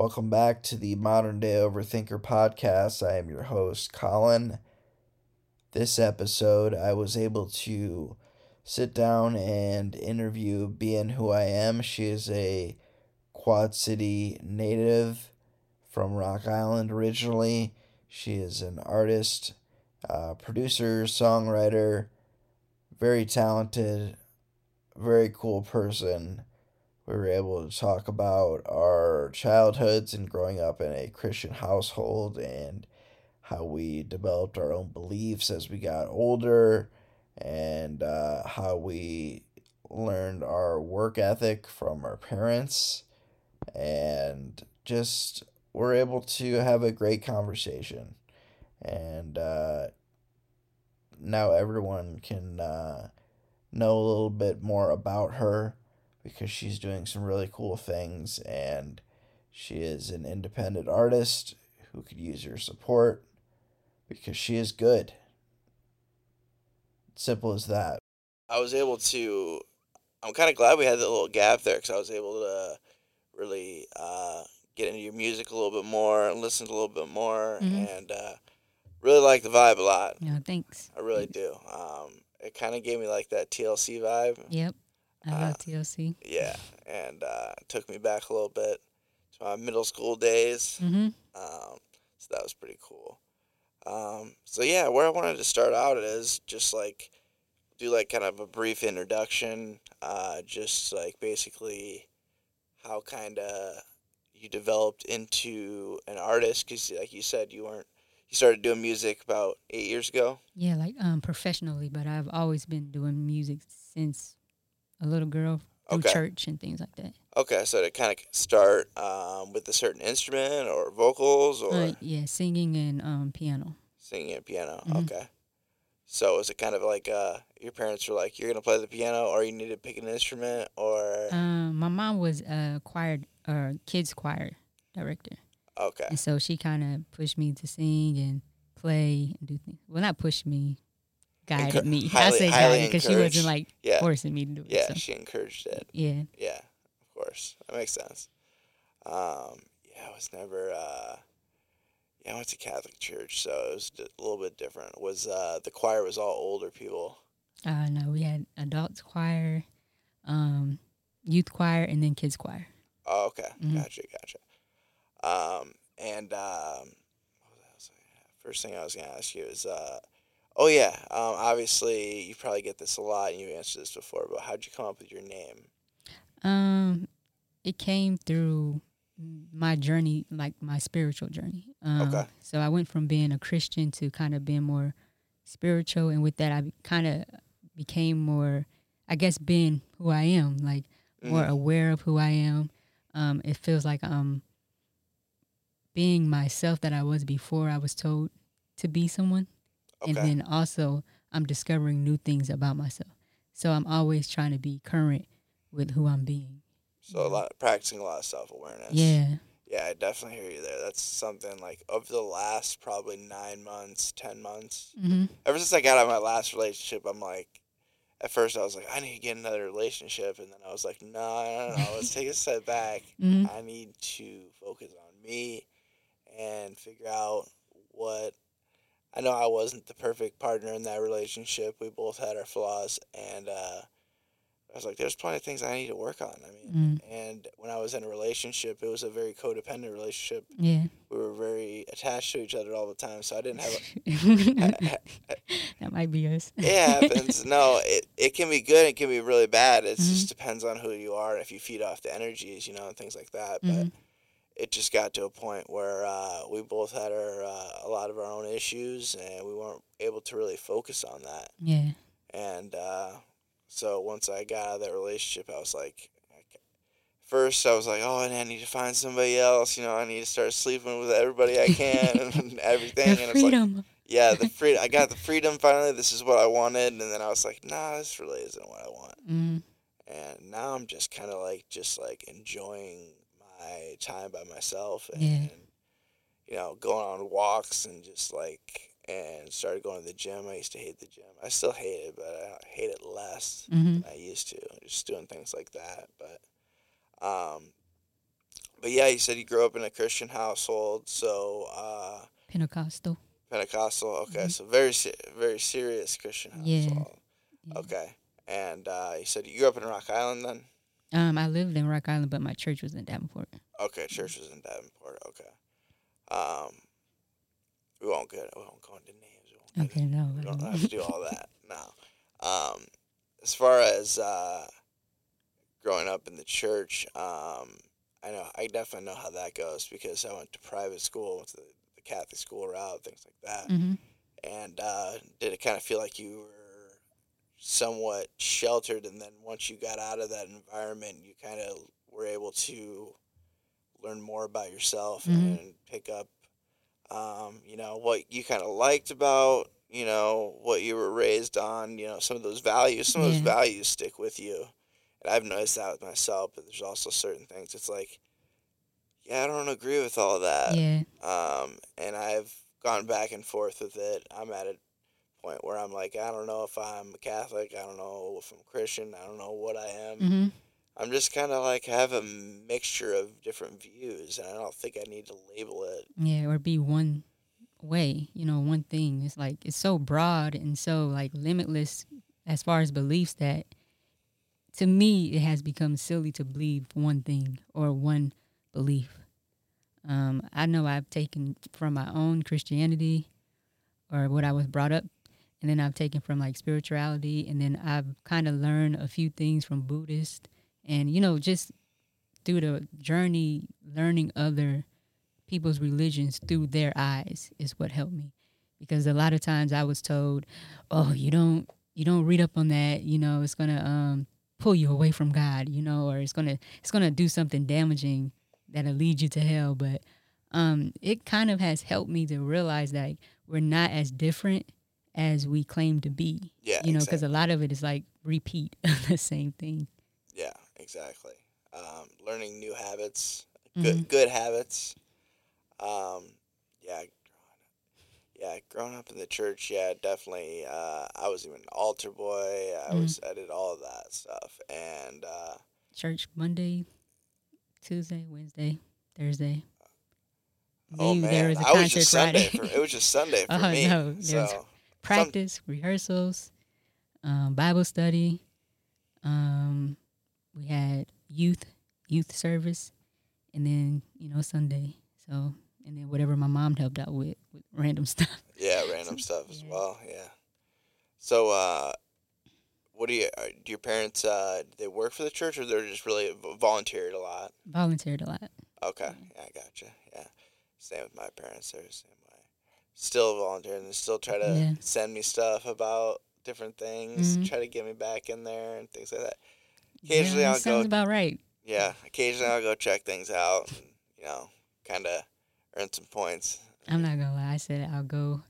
Welcome back to the Modern Day Overthinker podcast. I am your host, Colin. This episode, I was able to sit down and interview BN WhoIAm. She is a Quad City native from Rock Island originally. She is an artist, uh, producer, songwriter, very talented, very cool person. We were able to talk about our childhoods and growing up in a Christian household and how we developed our own beliefs as we got older and uh, how we learned our work ethic from our parents and just were able to have a great conversation. And uh, now everyone can uh, know a little bit more about her because she's doing some really cool things and she is an independent artist who could use your support because she is good. Simple as that. I was able to. I'm kind of glad we had that little gap there because I was able to really uh, get into your music a little bit more and listen to a little bit more Mhm. and uh, really like the vibe a lot. Yeah, thanks. I really do. Um, it kind of gave me like that TLC vibe. Yep. I Uh, love TLC. Yeah, and uh, took me back a little bit to my middle school days. Mm-hmm. Um, so that was pretty cool. Um, so yeah, where I wanted to start out is just like do like kind of a brief introduction, uh, just like basically how kind of you developed into an artist because like you said you weren't you started doing music about eight years ago. Yeah, like um professionally, but I've always been doing music since a little girl through Okay. church and things like that. Okay, so to kind of start um, with a certain instrument or vocals or Uh, yeah, singing and um piano. singing and piano. Mhm. Okay. So is it kind of like uh, your parents were like, you're gonna play the piano, or you need to pick an instrument, or Um, my mom was a choir or kids choir director, okay, and so she kind of pushed me to sing and play and do things. Well, not push me, guided Encour- me. I say guided because she wasn't like yeah, forcing me to do it. yeah, so, she encouraged it. yeah. Yeah, of course, that makes sense. Um, yeah, I was never. Uh, yeah, I went to Catholic church, so it was a little bit different. It Was uh, the choir was all older people? Uh, no, we had adults choir, um, youth choir, and then kids choir. Oh, okay, Mhm. gotcha, gotcha. Um, and um, what was I gonna? First thing I was gonna ask you is, uh, oh yeah, um, obviously you probably get this a lot, and you've answered this before, but how'd you come up with your name? Um, it came through my journey, like my spiritual journey. Um, Okay. So I went from being a Christian to kind of being more spiritual, and with that, I kind of became more, I guess, being who I am, like more Mhm. aware of who I am. Um, it feels like I'm being myself that I was before I was told to be someone. And then also I'm discovering new things about myself. So I'm always trying to be current with who I'm being. so a lot of practicing a lot of self awareness. Yeah. Yeah, I definitely hear you there. That's something like over the last probably nine months, ten months. hmm Ever since I got out of my last relationship, I'm like, at first I was like, I need to get another relationship, and then I was like, no, no, no, let's take a step back. hmm I need to focus on me and figure out what. I know I wasn't the perfect partner in that relationship. We both had our flaws, and uh, I was like, "There's plenty of things I need to work on." I mean, Mm. and when I was in a relationship, it was a very codependent relationship. Yeah. We were very attached to each other all the time, so I didn't have. that might be us. it happens. No, it, it can be good. It can be really bad. It Mhm. just depends on who you are. If you feed off the energies, you know, and things like that. But Mhm. It just got to a point where uh, we both had our uh, a lot of our own issues, and we weren't able to really focus on that. Yeah. And uh, so once I got out of that relationship, I was like, first I was like, oh, and I need to find somebody else. You know, I need to start sleeping with everybody I can and everything. The and it's like, freedom. yeah, the freedom. I got the freedom finally. This is what I wanted, and then I was like, nah, this really isn't what I want. mm And now I'm just kind of like just like enjoying my time by myself and Yeah. you know going on walks and just like and started going to the gym. I used to hate the gym. I still hate it, but I hate it less hmm than I used to. Just doing things like that, but um, but yeah, you said you grew up in a Christian household, so uh, Pentecostal. Pentecostal. Okay, Mhm. so very very serious Christian Yeah. household. Yeah. Okay, and uh, you said you grew up in Rock Island then. Um, I lived in Rock Island, but my church was in Davenport. Okay, church was in Davenport. Okay, um, we won't get we won't go into names. We won't Okay, no. We don't have to do all that. No. Um, as far as uh, growing up in the church, um, I know I definitely know how that goes because I went to private school, went to the, the Catholic school route, things like that. mhm. And uh, did it kind of feel like you were somewhat sheltered, and then once you got out of that environment, you kind of were able to learn more about yourself Mhm. and pick up, um, you know, what you kind of liked about, you know, what you were raised on, you know, some of those values. Some of those values stick with you, and I've noticed that with myself. But there's also certain things. It's like, yeah, I don't agree with all that yeah. um, and I've gone back and forth with it. I'm at a point where I'm like, I don't know if I'm a Catholic. I don't know if I'm Christian. I don't know what I am. hmm I'm just kind of like have a mixture of different views, and I don't think I need to label it. Yeah, or be one way, you know, one thing. It's like it's so broad and so like limitless as far as beliefs that to me it has become silly to believe one thing or one belief. Um, I know I've taken from my own Christianity or what I was brought up, and then I've taken from like spirituality, and then I've kind of learned a few things from Buddhist, and you know, just through the journey, learning other people's religions through their eyes is what helped me because a lot of times I was told, "Oh, you don't you don't read up on that, you know, it's to um pull you away from God, you know, or it's to it's to do something damaging that'll lead you to hell." But um it kind of has helped me to realize that we're not as different as we claim to be. Yeah, You know, because exactly. a lot of it is like repeat the same thing. yeah, exactly. Um, learning new habits, Mm-hmm. good good habits. Um, yeah, yeah, growing up in the church, yeah, definitely. Uh, I was even an altar boy. I Mhm. was I did all of that stuff, and uh, Church Monday, Tuesday, Wednesday, Thursday. oh Maybe man, there was a I was just Sunday. Friday. For, it was just Sunday for Oh, me. no, so Practice, rehearsals, um, Bible study. Um, we had youth youth service, and then you know Sunday. So and then whatever my mom helped out with with random stuff. yeah, random stuff as Yeah. well. Yeah. So, uh, what do you? uh, Do your parents? Uh, do they work for the church, or they're just really volunteered a lot? Volunteered a lot. Okay, yeah, I gotcha. Yeah, same with my parents. They're the same way. Still volunteering. and still try to Yeah. send me stuff about different things. Mhm. Try to get me back in there and things like that. Occasionally yeah, I'll sounds go- about right. Yeah, occasionally I'll go check things out. And, you know, kind of earn some points. I'm not gonna lie. I said I'll go.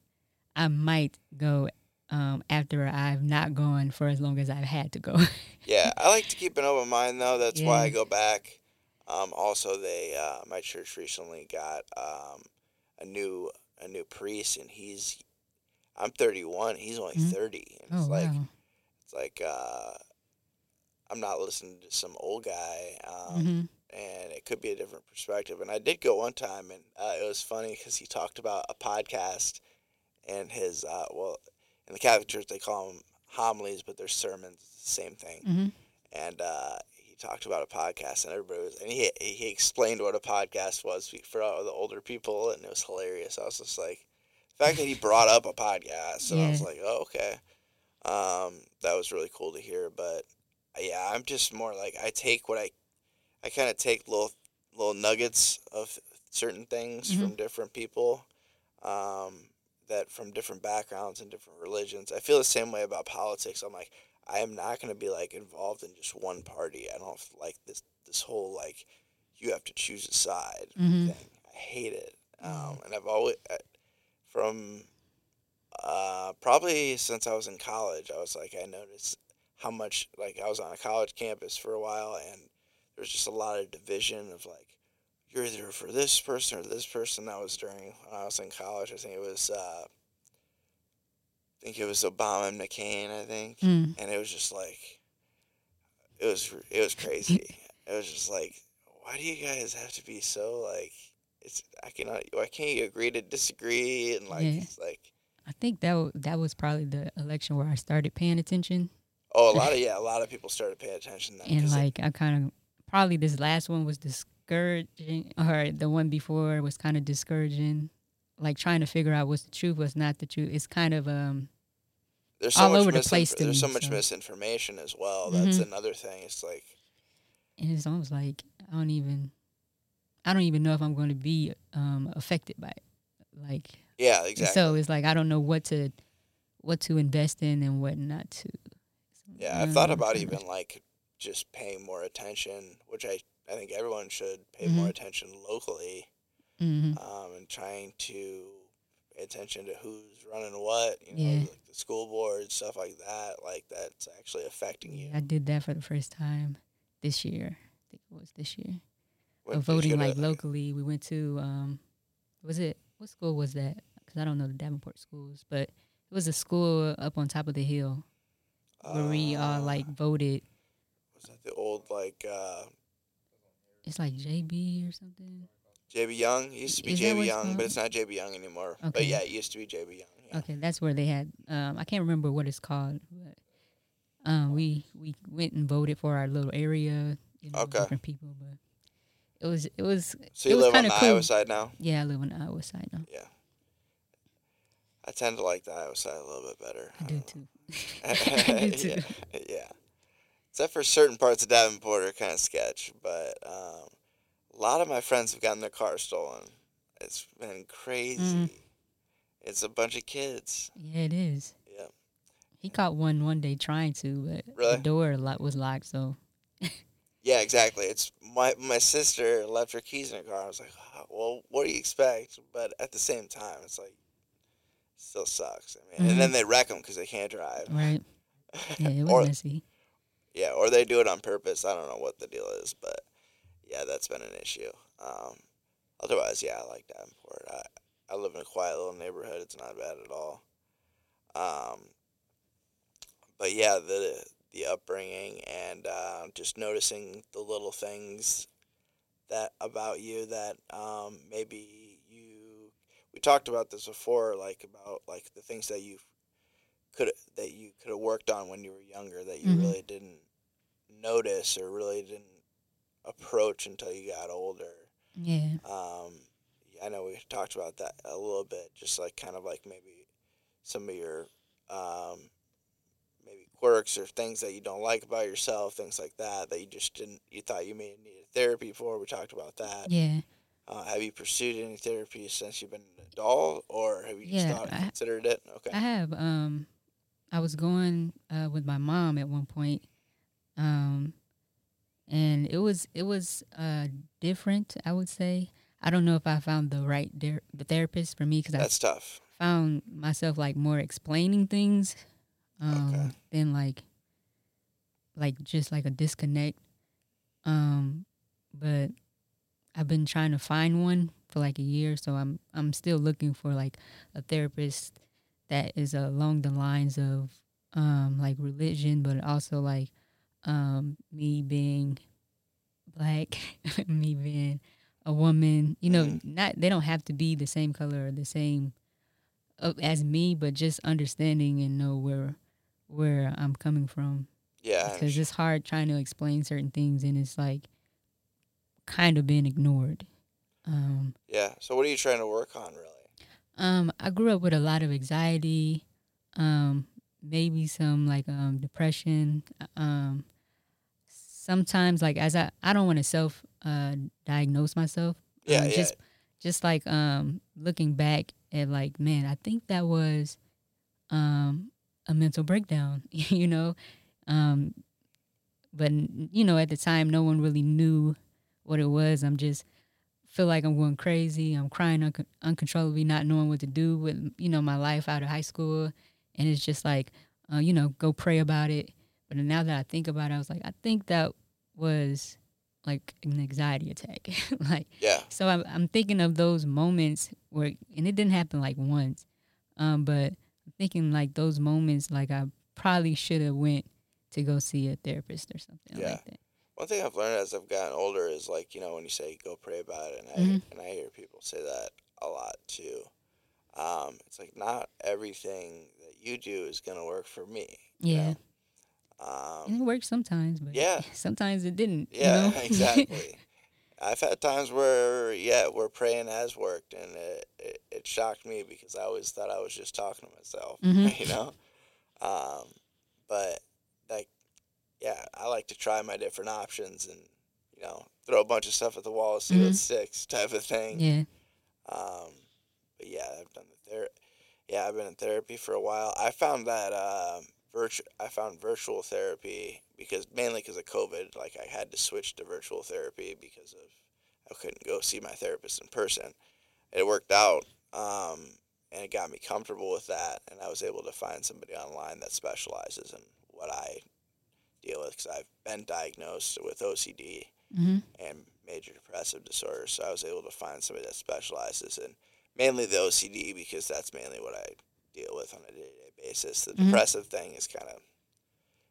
I might go um, after I've not gone for as long as I've had to go. Yeah, I like to keep an open mind though. That's why I go back. Um, also, they uh, my church recently got um, a new a new priest, and he's I'm 31. He's only Mhm. 30, and oh it's like wow. it's like uh, I'm not listening to some old guy. Um, hmm and it could be a different perspective. And I did go one time, and uh, it was funny because he talked about a podcast and his uh, well, in the Catholic Church they call them homilies, but they're sermons, the same thing. hmm And uh, talked about a podcast, and everybody was, and he he explained what a podcast was for all the older people, and it was hilarious. I was just like, the fact that he brought up a podcast, and I was like, oh okay, um, that was really cool to hear. But yeah, I'm just more like I take what I, I kind of take little little nuggets of certain things Mhm. from different people, um, that from different backgrounds and different religions. I feel the same way about politics. I'm like, I am not going to be like involved in just one party. I don't like this this whole like you have to choose a side Mhm. thing. I hate it. Um, and I've always uh, from uh, probably since I was in college, I was like I noticed how much like I was on a college campus for a while, and there was just a lot of division of like you're either for this person or this person. That was during when I was in college. I think it was uh, I think it was Obama and McCain. I think Mm. and it was just like it was it was crazy. it was just like why do you guys have to be so like? It's I cannot. Why can't you agree to disagree and like Yeah. it's like I think that w- that was probably the election where I started paying attention, oh a lot of yeah a lot of people started paying attention then and 'cause it- like I kind of probably this last one was discouraging, or the one before was kind of discouraging. Like trying to figure out what's the truth, what's not the truth. It's kind of um there's so all over the place there's so much so. misinformation as well. That's Mhm. another thing. It's like and it's almost like I don't even I don't even know if I'm going to be um affected by it. Like yeah exactly. so it's like I don't know what to what to invest in and what not to. Yeah, I've thought about even like just paying more attention, which I, I think everyone should pay more Mhm. attention locally, hmm um, and trying to pay attention to who's running what, you know, Yeah. like the school board, stuff like that, like that's actually affecting you. I did that for the first time this year. I think it was this year. Of voting like locally. We went to um, was it what school was that? Because I don't know the Davenport schools, but it was a school up on top of the hill where we all uh, like voted. was that the old like uh, It's like JB or something. JB Young? It used to be Is JB Young, but it's not JB Young anymore. But yeah, it used to be JB Young. Yeah. Okay, that's where they had. Um, I can't remember what it's called, but um, we we went and voted for our little area. You know, Okay. different people, but it was it was So it you was live on the cool. Iowa side now? yeah. I live on the Iowa side now. Yeah. I tend to like the Iowa side a little bit better. I do don't too. I do too. yeah, yeah. Except for certain parts of Davenport are kind of sketch, but um, a lot of my friends have gotten their cars stolen. It's been crazy. Mm. It's a bunch of kids. Yeah, it is. Yeah. He caught one one day trying to, but Really? the door was locked. So Yeah, exactly. It's my my sister left her keys in her car. I was like, "Oh, well, what do you expect? But at the same time, it's like, still sucks. I mean, and then they wreck them because they can't drive. Mm-hmm. right, yeah, it was or messy. yeah, or they do it on purpose. I don't know what the deal is, but yeah, that's been an issue. Um, otherwise, yeah, I like Davenport. I I live in a quiet little neighborhood. It's not bad at all. Um, but yeah, the the upbringing and uh, just noticing the little things that about you that um, maybe you we talked about this before, like about like the things that you could that you could have worked on when you were younger that you Mhm. really didn't notice or really didn't approach until you got older. Yeah, Um, I know we talked about that a little bit, just like kind of like maybe some of your um, maybe quirks or things that you don't like about yourself, things like that that you just didn't you thought you may needed therapy for. We talked about that. yeah. Uh, have you pursued any therapy since you've been an adult, or have you just Yeah, thought I- considered it? Okay. I have. Um, I was going uh, with my mom at one point, um, and it was it was uh, different. I would say. I don't know if I found the right der- the therapist for me because I That's tough. found myself like more explaining things um, Okay. than like like just like a disconnect. Um, but I've been trying to find one for like a year, so I'm I'm still looking for like a therapist that is along the lines of um like religion, but also like um me being black, me being a woman. You know, Mhm. not they don't have to be the same color or the same uh, as me, but just understanding and know where where I'm coming from Yeah. Because it's hard trying to explain certain things and it's like kind of being ignored. Um, Yeah. So what are you trying to work on, really? um, I grew up with a lot of anxiety, um, maybe some like um, depression. Um, sometimes, like as I, I don't want to self uh, diagnose myself. Yeah, um, yeah. Just, just like um, looking back at like, man, I think that was um, a mental breakdown. you know, um, but you know, at the time, no one really knew what it was. I'm just feel like I'm going crazy. I'm crying un- uncontrollably, not knowing what to do with you know my life out of high school, and it's just like, uh, you know, go pray about it. But now that I think about it, I was like, I think that was like an anxiety attack. like, Yeah. so I'm, I'm thinking of those moments where, and it didn't happen like once, um, but I'm thinking like those moments, like I probably should have went to go see a therapist or something Yeah. like that. one thing I've learned as I've gotten older is like you know when you say go pray about it, and I Mhm. and I hear people say that a lot too. Um, it's like not everything that you do is gonna work for me. you Yeah. know? Um, it works sometimes, but Yeah. sometimes it didn't. you Yeah, know? exactly. I've had times where, yeah, where praying has worked, and it, it, it shocked me because I always thought I was just talking to myself, Mhm. you know? Um, but, like, yeah, I like to try my different options and, you know, throw a bunch of stuff at the wall, see what Mhm. sticks type of thing. yeah. Um, but yeah, I've done the ther- Yeah, I've been in therapy for a while. I found that um, virtu- I found virtual therapy because mainly because of COVID. Like I had to switch to virtual therapy because of I couldn't go see my therapist in person. It worked out, um, and it got me comfortable with that. And I was able to find somebody online that specializes in what I deal with because I've been diagnosed with OCD hmm and major depressive disorder. So I was able to find somebody that specializes in mainly the OCD because that's mainly what I deal with on a day to day basis. The Mhm. depressive thing is kind of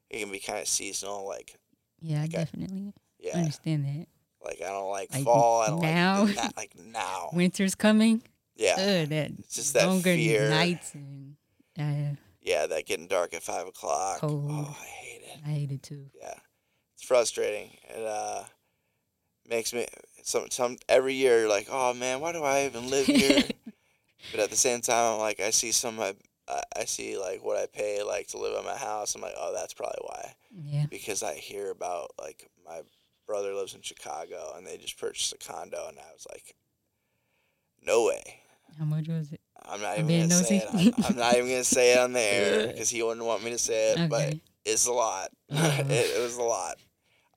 it can be kind of seasonal. Like Yeah, I Okay. definitely yeah, understand that. like I don't like Like fall. I don't now? like na- like now. Winter's coming. Yeah, Ugh, that It's just that longer fear. nights and uh, yeah, that getting dark at five o'clock. Cold. Oh, I hate it. I hate it too. yeah, it's frustrating. It uh makes me some some every year you're like, oh man, why do I even live here? but at the same time, I'm like I see some of my, I I see like what I pay like to live in my house. I'm like, oh, that's probably why Yeah. because I hear about like my brother lives in Chicago and they just purchased a condo and I was like, no way. How much was it? I'm not I'm even gonna say it. I'm, I'm not even gonna say it on the air because he wouldn't want me to say it. But Okay. it's a lot. Uh-huh. it, it was a lot.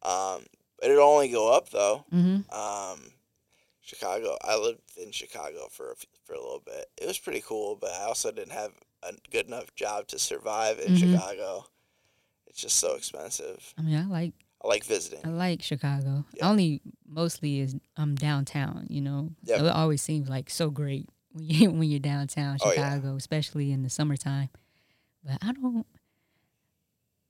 Um, but it'll only go up though. Mm-hmm. Um, Chicago. I lived in Chicago for a, for a little bit. It was pretty cool, but I also didn't have a good enough job to survive in Mhm. Chicago. It's just so expensive. I mean, I like I like visiting. I like Chicago. Yeah. Only mostly is um downtown. You know, Yep. it always seems like so great when you when you're downtown Oh, yeah. Chicago, especially in the summertime. But I don't.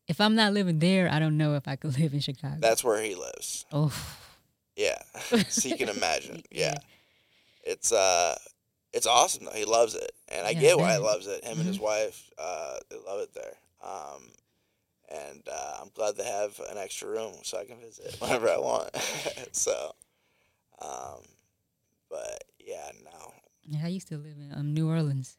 If I'm not living there, I don't know if I could live in Chicago. That's where he lives. oh, Yeah, so you can imagine. Yeah, Yeah. it's uh, it's awesome though. He loves it, and I Yeah, get why he loves it. Him and his Mhm. wife, uh, they love it there. Um, and uh, I'm glad they have an extra room so I can visit whenever I want. so, um, but yeah, no. yeah. I used to live in um New Orleans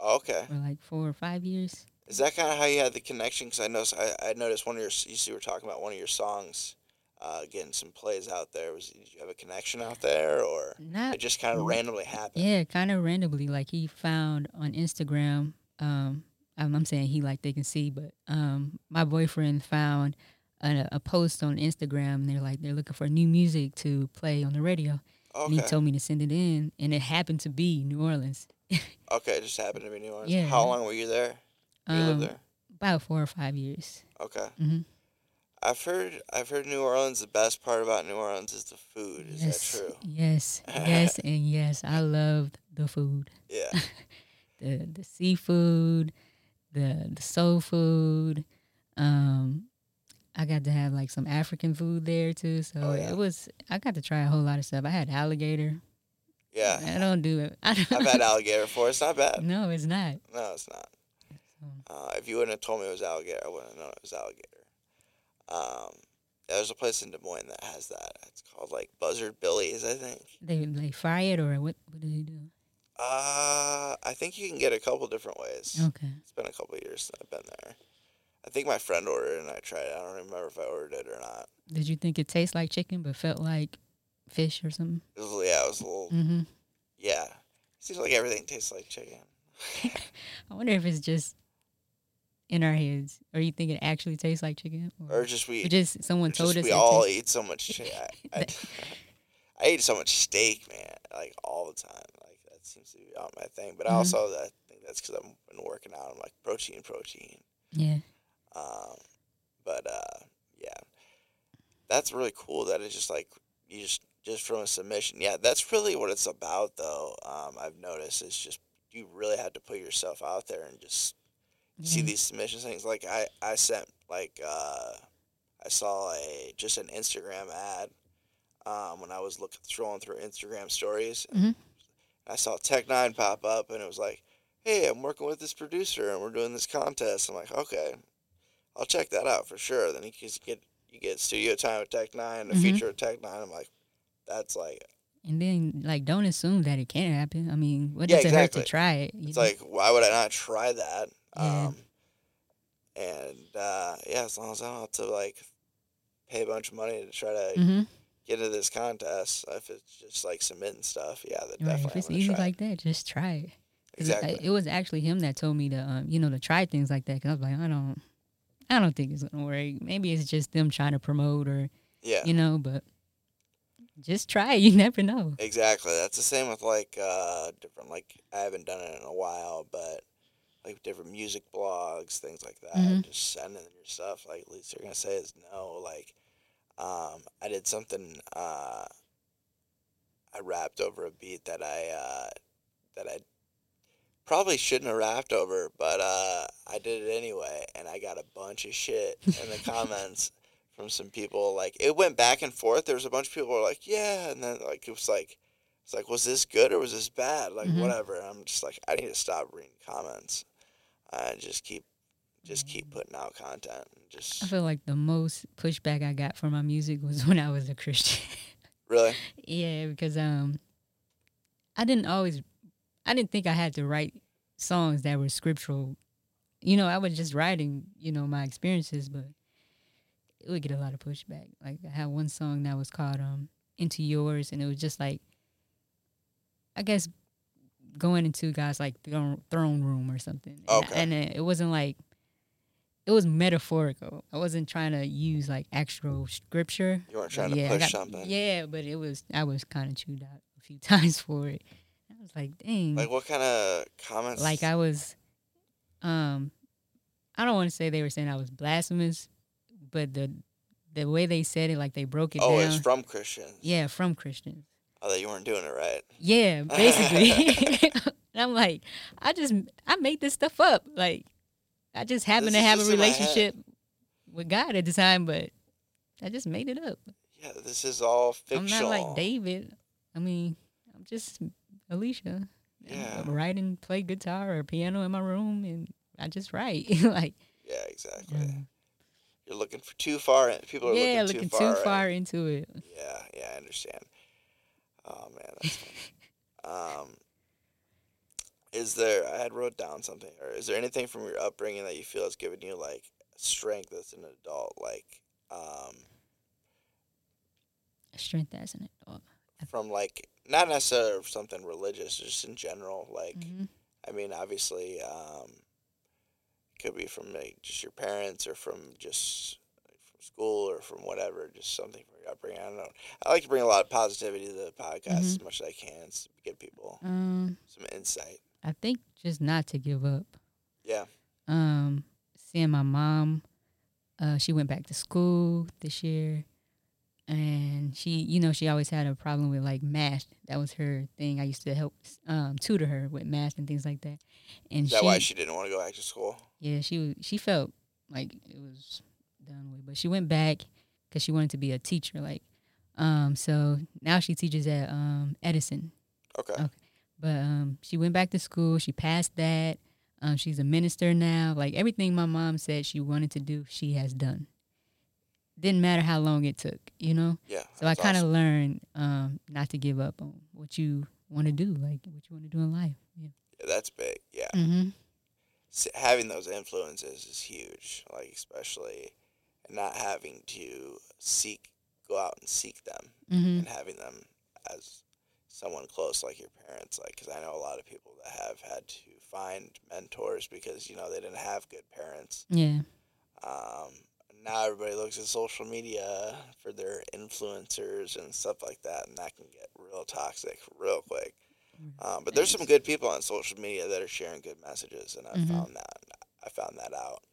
Okay, for like four or five years. is that kind of how you had the connection? Because I noticed, I, I noticed one of your, you see, we were talking about one of your songs, uh, getting some plays out there. Was did you have a connection out there, or Not it just kind of randomly happened? Yeah, kind of randomly. Like he found on Instagram. Um, I'm, I'm saying he like they can see, but um, my boyfriend found a, a post on Instagram. And they're like they're looking for new music to play on the radio, Okay. and he told me to send it in, and it happened to be New Orleans. Okay, it just happened to be New Orleans. Yeah. How long were you there? You lived Um, there? about four or five years. Okay. hmm I've heard I've heard New Orleans. The best part about New Orleans is the food. Is yes, that true? yes, yes, and yes. I loved the food, Yeah. the the seafood, the the soul food. Um, I got to have like some African food there too. So Oh, yeah. it was I got to try a whole lot of stuff. I had alligator. Yeah. I don't do it. I don't, I've had alligator before. It's not bad. No, it's not. No, it's not. Uh, if you wouldn't have told me it was alligator, I wouldn't have known it was alligator. Um, there's a place in Des Moines that has that. It's called like Buzzard Billy's, I think. they they fry it or what? What do they do? Uh, I think you can get a couple different ways. Okay. It's been a couple years since I've been there. I think my friend ordered it and I tried it. I don't remember if I ordered it or not. Did you think it tastes like chicken but felt like fish or something? It was, yeah, it was a little. hmm Yeah, seems like everything tastes like chicken. I wonder if it's just in our heads, or you think it actually tastes like chicken, Or just we, or just someone just told us we all tastes- eat so much chicken. I, I, I eat so much steak, man, like all the time. Like that seems to be on my thing. But Mhm. also, I think that's because I've been working out. I'm like protein, protein. Yeah. Um, but uh, yeah, that's really cool. That it's just like you just just from a submission. Yeah, that's really what it's about, though. Um, I've noticed it's just you really have to put yourself out there and just see these submission things. Like I I sent like uh, I saw a just an Instagram ad um, when I was looking scrolling through Instagram stories. Mhm. I saw Tech N9ne pop up, and it was like, "Hey, I'm working with this producer, and we're doing this contest." I'm like, "Okay, I'll check that out for sure." Then you just get you get studio time with Tech N9ne, a Mhm. feature with Tech N9ne. I'm like, "That's like, And then like don't assume that it can't happen. I mean, what Yeah, does it hurt to try it? it's know? like, why would I not try that?" Yeah. Um, and uh, yeah, as long as I don't have to like pay a bunch of money to try to Mhm. get into this contest, if it's just like submitting stuff, yeah, that Right. definitely. If it's easy like that, just try it- exactly. It, was actually him that told me to, um, you know, to try things like that. Cause I was like, I don't, I don't think it's gonna work. Maybe it's just them trying to promote or, yeah. you know, but just try. it. You never know. Exactly. That's the same with like uh different like I haven't done it in a while, but like different music blogs, things like that. Mhm. Just sending your stuff. Like least you're gonna say is no. Like um I did something uh I rapped over a beat that I uh that I probably shouldn't have rapped over, but uh I did it anyway and I got a bunch of shit in the comments from some people like it went back and forth. There was a bunch of people who were like, Yeah and then like it was like it's like, was this good or was this bad? Like Mhm. whatever. And I'm just like, I need to stop reading comments. And just keep just keep putting out content and I feel like the most pushback I got for my music was when I was a Christian. really yeah, because um, I didn't always, I didn't think I had to write songs that were scriptural. You know, I was just writing, you know, my experiences, but it would get a lot of pushback. Like I had one song that was called um "Into Yours," and it was just like, I guess, going into God's like throne, throne room or something. And, Okay. and it, it wasn't like. It was metaphorical. I wasn't trying to use like actual scripture. you weren't trying to Yeah, I push got- something. Yeah, but it was I was kind of chewed out a few times for it. I was like, dang. Like what kind of comments Like I was, um, I don't want to say they were saying I was blasphemous, but the the way they said it, like they broke it Oh, down. it's from Christians. yeah, from Christians. Oh, that you weren't doing it right. Yeah, basically. and I'm like, I just I made this stuff up. Like, I just happened This to have a just in my head. relationship with God at the time, but I just made it up. Yeah, this is all fictional. I'm not like David. I mean, I'm just Alicia. Yeah. I write and play guitar or piano in my room, and I just write. like, Yeah, exactly. um, You're looking for too far. People are yeah, looking, looking too far. too far into it. Yeah, yeah, I understand. Oh man, that's funny. um, is there? I had wrote down something. Or is there anything from your upbringing that you feel has given you like strength as an adult? Like, um, Strength as an adult. from like not necessarily something religious, just in general. Like, Mhm. I mean, obviously, um, could be from like, just your parents or from just like, from school or from whatever, just something your upbringing. I don't know. I like to bring a lot of positivity to the podcast as much as I can to give people Um, some insight. I think just not to give up. Yeah. Um, seeing my mom, uh, she went back to school this year, and she, you know, she always had a problem with like math. That was her thing. I used to help um, tutor her with math and things like that. And Is that she, why she didn't want to go back to school? yeah, she was. She felt like it was done with, but she went back because she wanted to be a teacher. Like, um, so now she teaches at um, Edison. Okay. Okay. But um, she went back to school. She passed that. Um, she's a minister now. Like everything my mom said she wanted to do, she has done. Didn't matter how long it took, you know. Yeah. So I kind of awesome. learned um, not to give up on what you want to do, like what you want to do in life. Yeah. Yeah, that's big. Yeah. Mm-hmm. S- having those influences is huge. Like especially, not having to seek, go out and seek them, Mm-hmm. and having them as someone close like your parents. Like, because I know a lot of people that have had to find mentors because you know they didn't have good parents. Yeah. Um, now everybody looks at social media for their influencers and stuff like that, and that can get real toxic real quick. Um, but there's some good people on social media that are sharing good messages, and I Mhm. found that I found that out.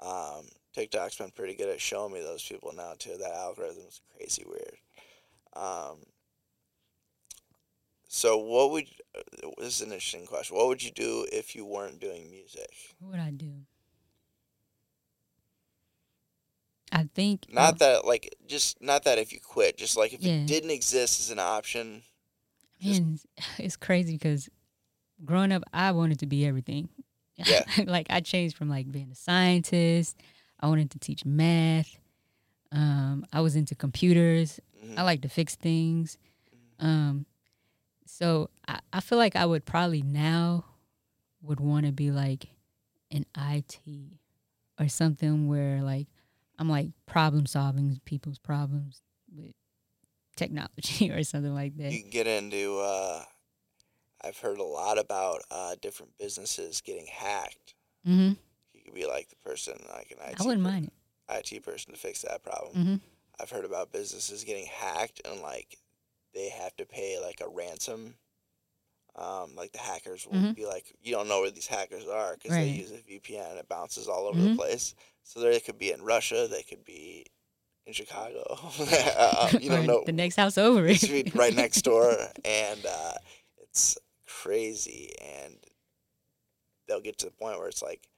Um, TikTok's been pretty good at showing me those people now too. That algorithm's crazy weird. Um, so what would this is an interesting question? What would you do if you weren't doing music? What would I do? I think Not uh, that like just not that if you quit, just like if Yeah. it didn't exist as an option. just- man, it's crazy because growing up, I wanted to be everything. Yeah. like I changed from like being a scientist. I wanted to teach math. Um, I was into computers. mhm, I like to fix things. Um, so I, I feel like I would probably now would want to be like an IT or something where like I'm like problem solving people's problems with technology or something like that. You can get into. Uh, I've heard a lot about uh, different businesses getting hacked. hmm You could be like the person, like an IT. I wouldn't per- mind it. IT person to fix that problem. hmm I've heard about businesses getting hacked and like they have to pay like a ransom. Um, like the hackers will Mhm. be like, you don't know where these hackers are because they use a VPN and it bounces all over the place. So they could be in Russia, they could be in Chicago. uh, you don't know. the next house over. Right- right next door, and uh, it's crazy. And they'll get to the point where it's like,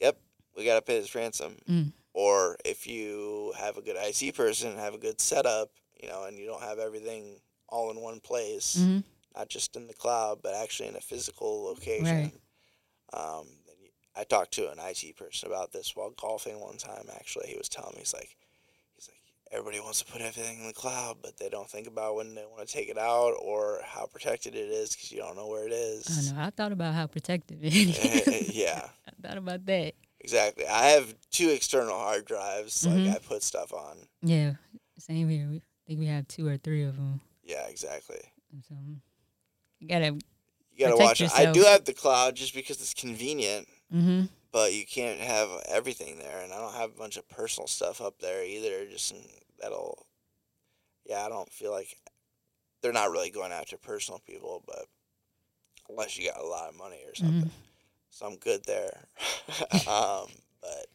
"Yep, we gotta pay this ransom." Mm. Or if you have a good IC person, have a good setup, you know, and you don't have everything all in one place, hmm not just in the cloud, but actually in a physical location. Right. Um, I talked to an IT person about this while golfing one time. Actually, he was telling me he's like, everybody wants to put everything in the cloud, but they don't think about when they want to take it out or how protected it is because you don't know where it is. I know. I thought about how protected it is. yeah, I thought about that. exactly. I have two external hard drives. Mhm. Like I put stuff on. Yeah, same here. We I think we have two or three of them. Yeah, exactly. So you gotta. You gotta watch it. I do have the cloud just because it's convenient, hmm but you can't have everything there, and I don't have a bunch of personal stuff up there either. Just that'll, yeah, I don't feel like they're not really going after personal people, but unless you got a lot of money or something, hmm so I'm good there. um, but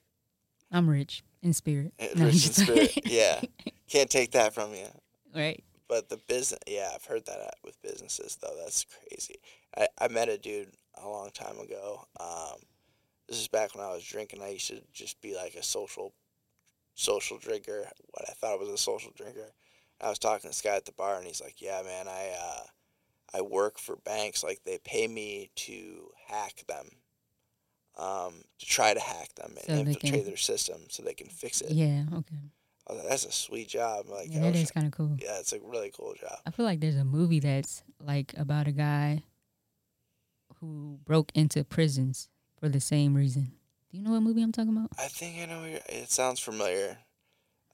I'm rich in spirit. eh, No, rich in spirit, yeah, can't take that from you. right. But the business, yeah, I've heard that with businesses though. That's crazy. I, I met a dude a long time ago. Um, this is back when I was drinking. I used to just be like a social, social drinker. What I thought was a social drinker. I was talking to this guy at the bar, and he's like, "Yeah, man, I uh, I work for banks. Like they pay me to hack them, um, to try to hack them and So infiltrate can- their system so they can fix it. Yeah. Okay. I was like, That's a sweet job. Like, Yeah, that is kind of cool. yeah, it's a really cool job. I feel like there's a movie that's like about a guy who broke into prisons for the same reason. Do you know what movie I'm talking about? I think I know. It sounds familiar.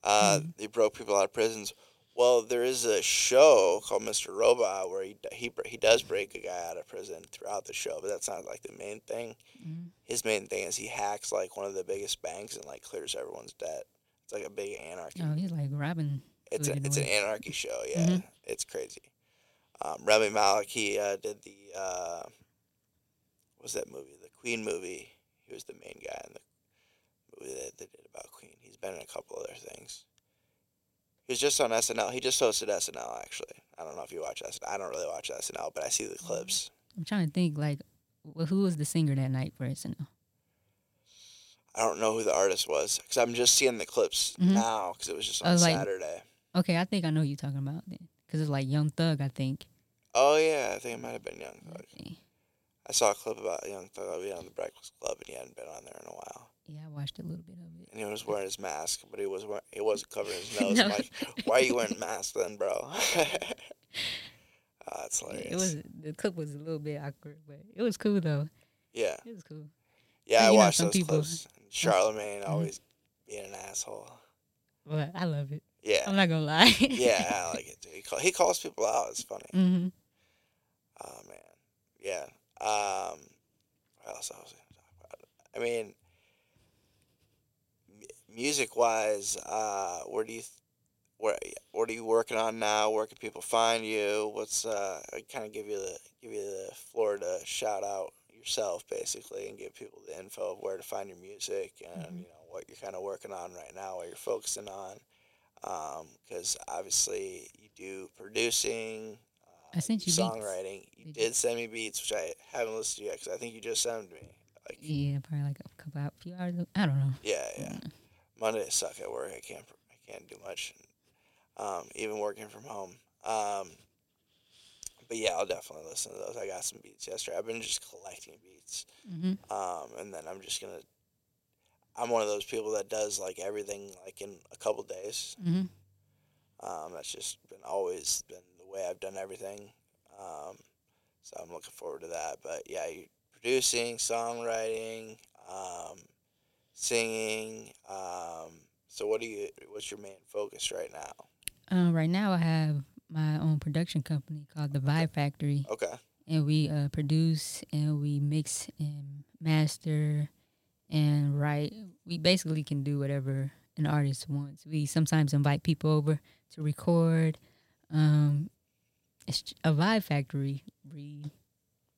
Uh, Hmm. They broke people out of prisons. Well, there is a show called Mr. Robot where he he he does break a guy out of prison throughout the show, but that's not like the main thing. Mhm. His main thing is he hacks like one of the biggest banks and like clears everyone's debt. It's like a big anarchy. Oh, he's like Robin. it's a, Hood in a it's an anarchy show. Yeah, Mhm. it's crazy. Um, Rami Malek he uh, did the uh, what was that movie? The Queen movie. He was the main guy in the movie that they did about Queen. He's been in a couple other things. He was just on SNL. He just hosted SNL actually. I don't know if you watch SNL. I don't really watch SNL, but I see the clips. I'm trying to think like well, who was the singer that night for SNL? I don't know who the artist was because I'm just seeing the clips Mhm. now because it was just on was like- Saturday. Okay, I think I know who you're talking about then, because it's like Young Thug. I think. Oh yeah, I think it might have been Young Thug. I saw a clip about Young Thug being on the Breakfast Club, and he hadn't been on there in a while. Yeah, I watched a little bit of it. And he was wearing his mask, but he was wear- he wasn't covering his nose. I'm No. like, why are you wearing a mask then, bro? Yeah, hilarious. It was the clip was a little bit awkward, but it was cool though. yeah, It was cool. yeah. I know, watched some those people- clips. Charlemagne always being an asshole. But I love it. Yeah, I'm not gonna lie. yeah, I like it too. He, call, he calls people out. It's funny. hmm Oh man, yeah. Um, what else I was gonna talk about? I mean, music wise, uh, where do you, th- where, what are you working on now? Where can people find you? What's uh, I kind of give you the give you the floor to shout out yourself basically and give people the info of where to find your music and Mhm. you know what you're kind of working on right now, what you're focusing on. Because obviously you do producing, I sent you beats. songwriting. You Did send me beats, which I haven't listened to yet because I think you just sent them to me. Like, Yeah, probably like a couple out few hours. ago. I don't know. yeah, yeah. Mm. Mondays suck at work. I can't I can't do much, um, even working from home. Um, but yeah, I'll definitely listen to those. I got some beats yesterday. I've been just collecting beats, hmm um, and then I'm just gonna. I'm one of those people that does like everything like in a couple days. hmm Um, that's just been always been way I've done everything. Um, so I'm looking forward to that. But yeah, you're producing, songwriting, um, singing. Um, so what do you? What's your main focus right now? Uh, right now, I have my own production company called the Vibe Factory, Okay. and we uh, produce and we mix and master and write. We basically can do whatever an artist wants. We sometimes invite people over to record. Um, it's a Vibe Factory. We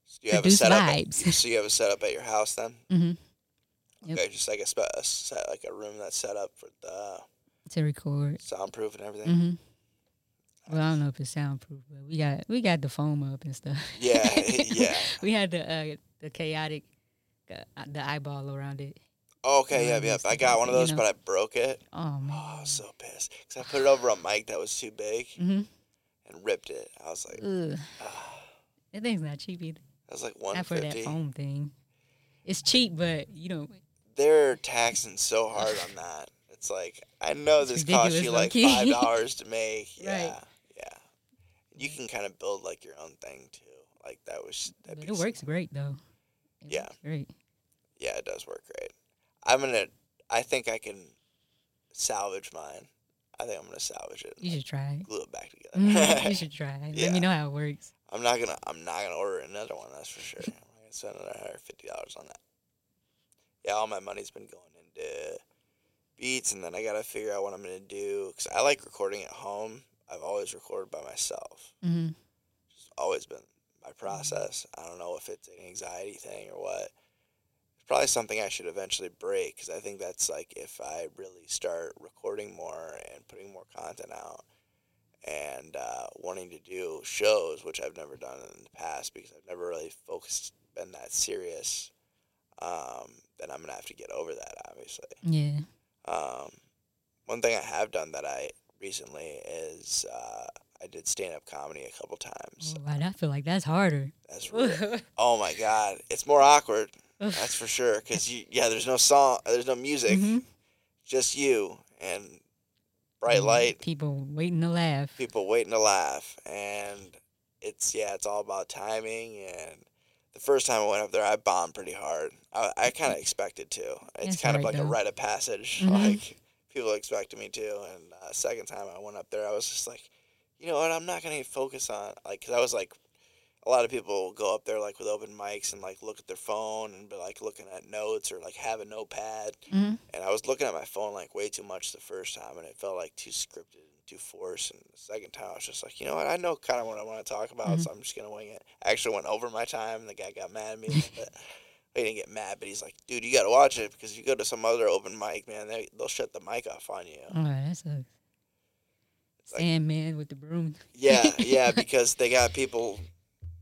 So you have a produce setup. vibes. so you have a setup at your house then? Mm-hmm. Yep. Okay, just like a, spe- a set, like a room that's set up for the to record. soundproof and everything. Mm-hmm. Well, I don't know if it's soundproof, but we got we got the foam up and stuff. Yeah, yeah. we had the uh, the Kaotica, uh, the eyeball around it. Okay, Yeah, yep, yep. I got one of you those, know. but I broke it. Oh man. Oh, I was so pissed because I put it over a mic that was too big Mm hmm and ripped it. I was like, Ugh. ah, That thing's not cheap either. that was like one Not for that foam thing. It's cheap, but you know, They're taxing so hard on that. It's like I know It's this costs you like five dollars to make. Yeah, Right. yeah. You can kind of build like your own thing too. Like that was but that'd it works great though. It Yeah. great. Yeah, it does work great. I'm gonna. I think I can salvage mine. I think I'm gonna salvage it. You should try glue it back together. Mhm, you should try. Yeah. Let me know how it works. I'm not gonna. I'm not gonna order another one. That's for sure. I'm not gonna spend another hundred fifty dollars on that. Yeah, all my money's been going into beats, and then I gotta figure out what I'm gonna do because I like recording at home. I've always recorded by myself. hmm It's always been my process. I don't know if it's an anxiety thing or what. Probably something I should eventually break because I think that's like if I really start recording more and putting more content out and uh, wanting to do shows, which I've never done in the past because I've never really focused, been that serious, um, then I'm going to have to get over that, obviously. Yeah. Um, one thing I have done that I recently is uh, I did stand up comedy a couple times. Oh, wow, I feel like that's harder. That's real. oh my god, it's more awkward. That's for sure. Cause you, yeah, there's no song, there's no music, Mhm. just you and bright light, People waiting to laugh. people waiting to laugh, and it's yeah, it's all about timing. And the first time I went up there, I bombed pretty hard. I, I kind of expected to. It's That's kind of right, like a rite of passage. Mhm. Like people expected me to. And uh, second time I went up there, I was just like, you know what? I'm not gonna focus on like, cause I was like, a lot of people go up there like with open mics and like look at their phone and be like looking at notes or like have a notepad. hmm And I was looking at my phone like way too much the first time, and it felt like too scripted and too forced. And the second time, I was just like, you know what? I know kind of what I want to talk about, so I'm just gonna wing it. I actually went over my time. and The guy got mad at me. He didn't get mad, but he's like, dude, you got to watch it because if you go to some other open mic, man, they they'll shut the mic off on you. Oh, that's a like- Sandman with the broom. Yeah, yeah, because they got people,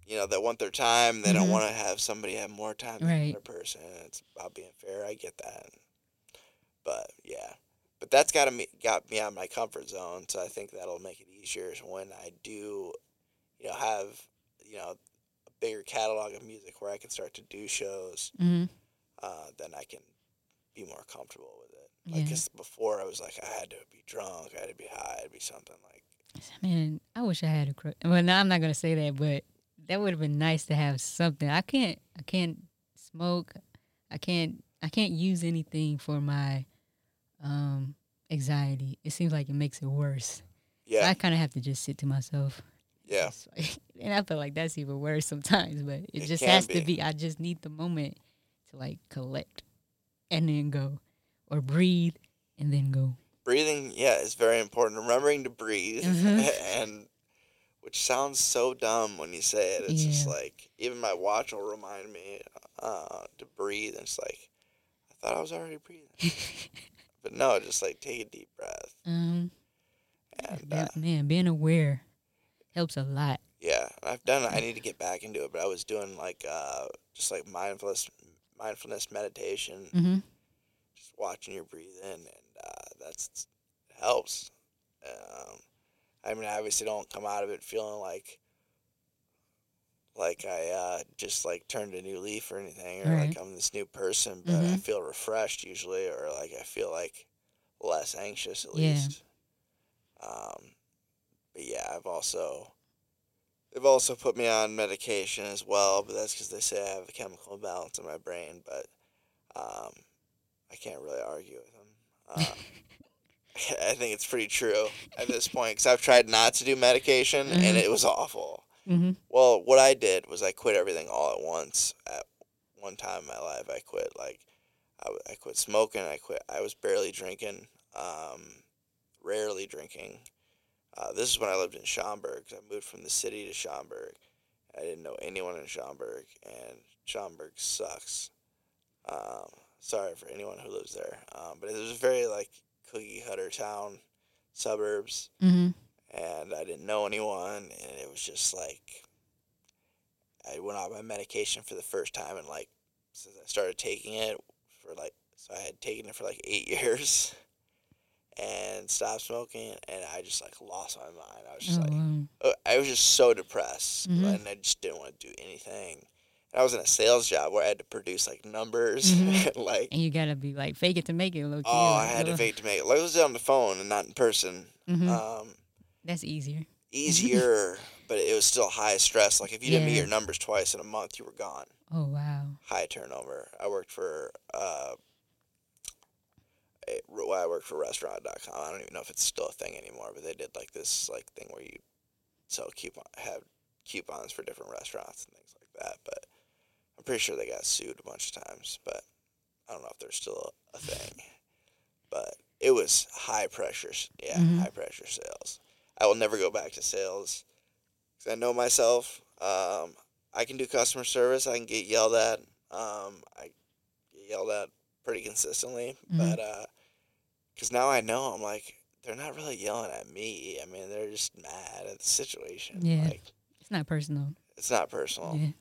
you know, that want their time. They don't Mhm. want to have somebody have more time than Right. another person. It's about being fair. I get that, but yeah, but that's got me got me out of my comfort zone. So I think that'll make it easier when I do, you know, have you know a bigger catalog of music where I can start to do shows. hmm Uh, then I can be more comfortable with it. Like, Yeah. 'cause before I was like, I had to be drunk, I had to be high, to be something like. Man, I wish I had a crush. Well, no, I'm not gonna say that, but that would have been nice to have something. I can't. I can't smoke. I can't. I can't use anything for my um anxiety. It seems like it makes it worse. Yeah, I kind of have to just sit to myself. yeah. Like- and I feel like that's even worse sometimes. But it, It just has be. to be. I just need the moment to like collect, and then go, or breathe, and then go. breathing yeah is very important remembering to breathe Mhm. and which sounds so dumb when you say it. It's just like even my watch will remind me uh, to breathe and it's like i thought i was already breathing. But no just like take a deep breath. Um, and uh, man, being aware helps a lot. yeah i've done it i need to get back into it but i was doing like uh, just like mindfulness mindfulness meditation. Hmm just watching your breathing and uh, that's helps. Um, I mean, I obviously don't come out of it feeling like like I uh, just like turned a new leaf or anything, or Right. like I'm this new person. But I Mhm. feel refreshed usually, or like I feel like less anxious at Yeah. least. Um, but yeah, I've also they've also put me on medication as well, but that's because they say I have a chemical imbalance in my brain. But um, I can't really argue with them. Uh, I think it's pretty true at this point because I've tried not to do medication and Mhm. it was awful. Mm-hmm. Well, what I did was I quit everything all at once at one time in my life. I quit like I quit smoking. I quit. I was barely drinking, um, rarely drinking. Uh, this is when I lived in Schaumburg. I moved from the city to Schaumburg. I didn't know anyone in Schaumburg, and Schaumburg sucks. Um, sorry for anyone who lives there, um, but it was very like cookie cutter town, suburbs Mm-hmm. and I didn't know anyone, and it was just like I went on my medication for the first time, and like since I started taking it for like so I had taken it for like eight years, and stopped smoking, and I just like lost my mind. I was just Oh, like wow. uh, I was just so depressed, Mhm. and I just didn't want to do anything. I was in a sales job where I had to produce like numbers, Mhm. and like And you gotta be like fake it to make it look. oh, I had to fake it to make it. Like I was on the phone and not in person. hmm Um, That's easier. easier, but it was still high stress. Like if you didn't meet your numbers twice in a month, you were gone. Oh wow. High turnover. I worked for uh, a, well, I worked for restaurant.com. I don't even know if it's still a thing anymore, but they did like this like thing where you sell coupon have coupons for different restaurants and things like that. But I'm pretty sure they got sued a bunch of times, but I don't know if they're still a thing. But it was high pressure, yeah, Mhm. high pressure sales. I will never go back to sales because I know myself. Um, I can do customer service. I can get yelled at. Um, I get yelled at pretty consistently, Mhm. but because now I know, I'm like they're not really yelling at me. I mean, they're just mad at the situation. Yeah. Like It's not personal. it's not personal. Yeah.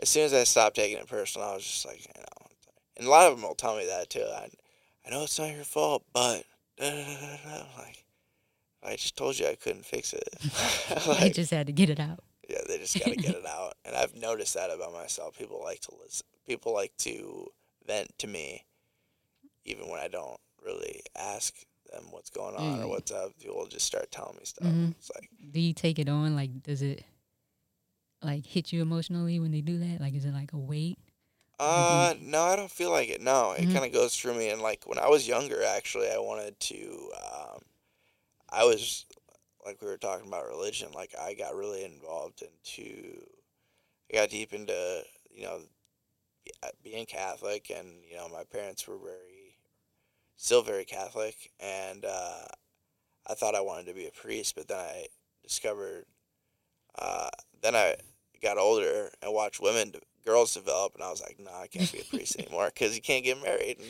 As soon as I stopped taking it personal, I was just like, you know, and a lot of them will tell me that too. I, I know it's not your fault, but da, da, da, like, I just told you I couldn't fix it. they like, just had to get it out. yeah, they just gotta get it out. And I've noticed that about myself. People like to listen. People like to vent to me, even when I don't really ask them what's going on or Mm. what's up. People just start telling me stuff. Mhm. It's like, Do you take it on? Like, does it like hit you emotionally when they do that? Like, is it like a weight? uh, no, I don't feel like it. No, it Mhm. kind of goes through me. And like when I was younger, actually, I wanted to. Um, I was like we were talking about religion. Like I got really involved into. I got deep into you know being Catholic, and you know my parents were very, still very Catholic, and uh, I thought I wanted to be a priest, but then I discovered, uh, then I got older and watched women, girls develop, and I was like, no, I can't be a priest anymore because you can't get married and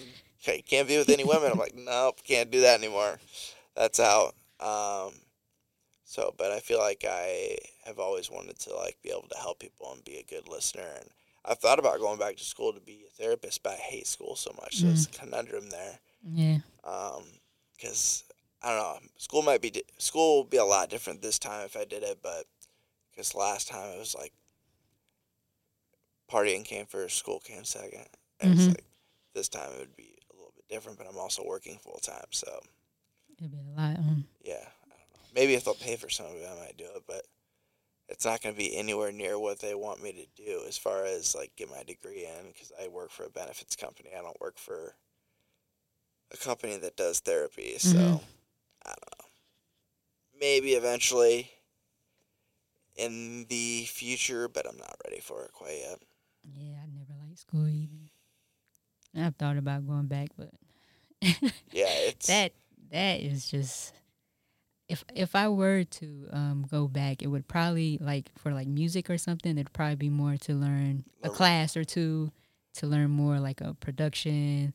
you can't be with any women. I'm like, nope, can't do that anymore. That's out. Um, so, but I feel like I have always wanted to like be able to help people and be a good listener. And I've thought about going back to school to be a therapist, but I hate school so much. So it's a conundrum there. Yeah. Because I don't know, school might be di- school will be a lot different this time if I did it, but because last time it was like partying came first, school came second. And it's Mhm. like this time it would be a little bit different, but I'm also working full time, so. It'd be a lot. Um, yeah, I don't know. Maybe if they'll pay for some of it, I might do it, but it's not going to be anywhere near what they want me to do as far as like get my degree in because I work for a benefits company. I don't work for a company that does therapy, so Mhm. I don't know. Maybe eventually in the future, but I'm not ready for it quite yet. Yeah, I never liked school either. I've thought about going back, but Yeah, it's that that is just if if I were to um go back, it would probably like for like music or something. It'd probably be more to learn a class or two to learn more like a production,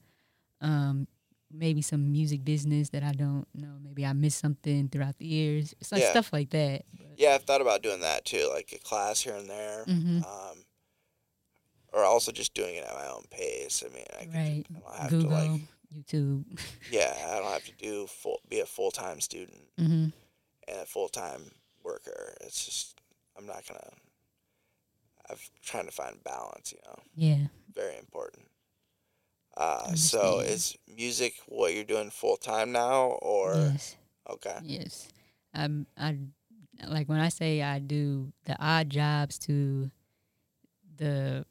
um, maybe some music business that I don't know. Maybe I missed something throughout the years. It's like Yeah. stuff like that. But, yeah. I've thought about doing that too, like a class here and there. Mhm. um, or also just doing it at my own pace. I mean, I could, Right. I don't have Google. to like, YouTube. Yeah, I don't have to do full be a full time student hmm and a full time worker. It's just I'm not gonna. I'm trying to find balance. You know, Yeah. very important. Uh, so is music what you're doing full time now, or yes. okay? Yes. I'm I like when I say I do the odd jobs to the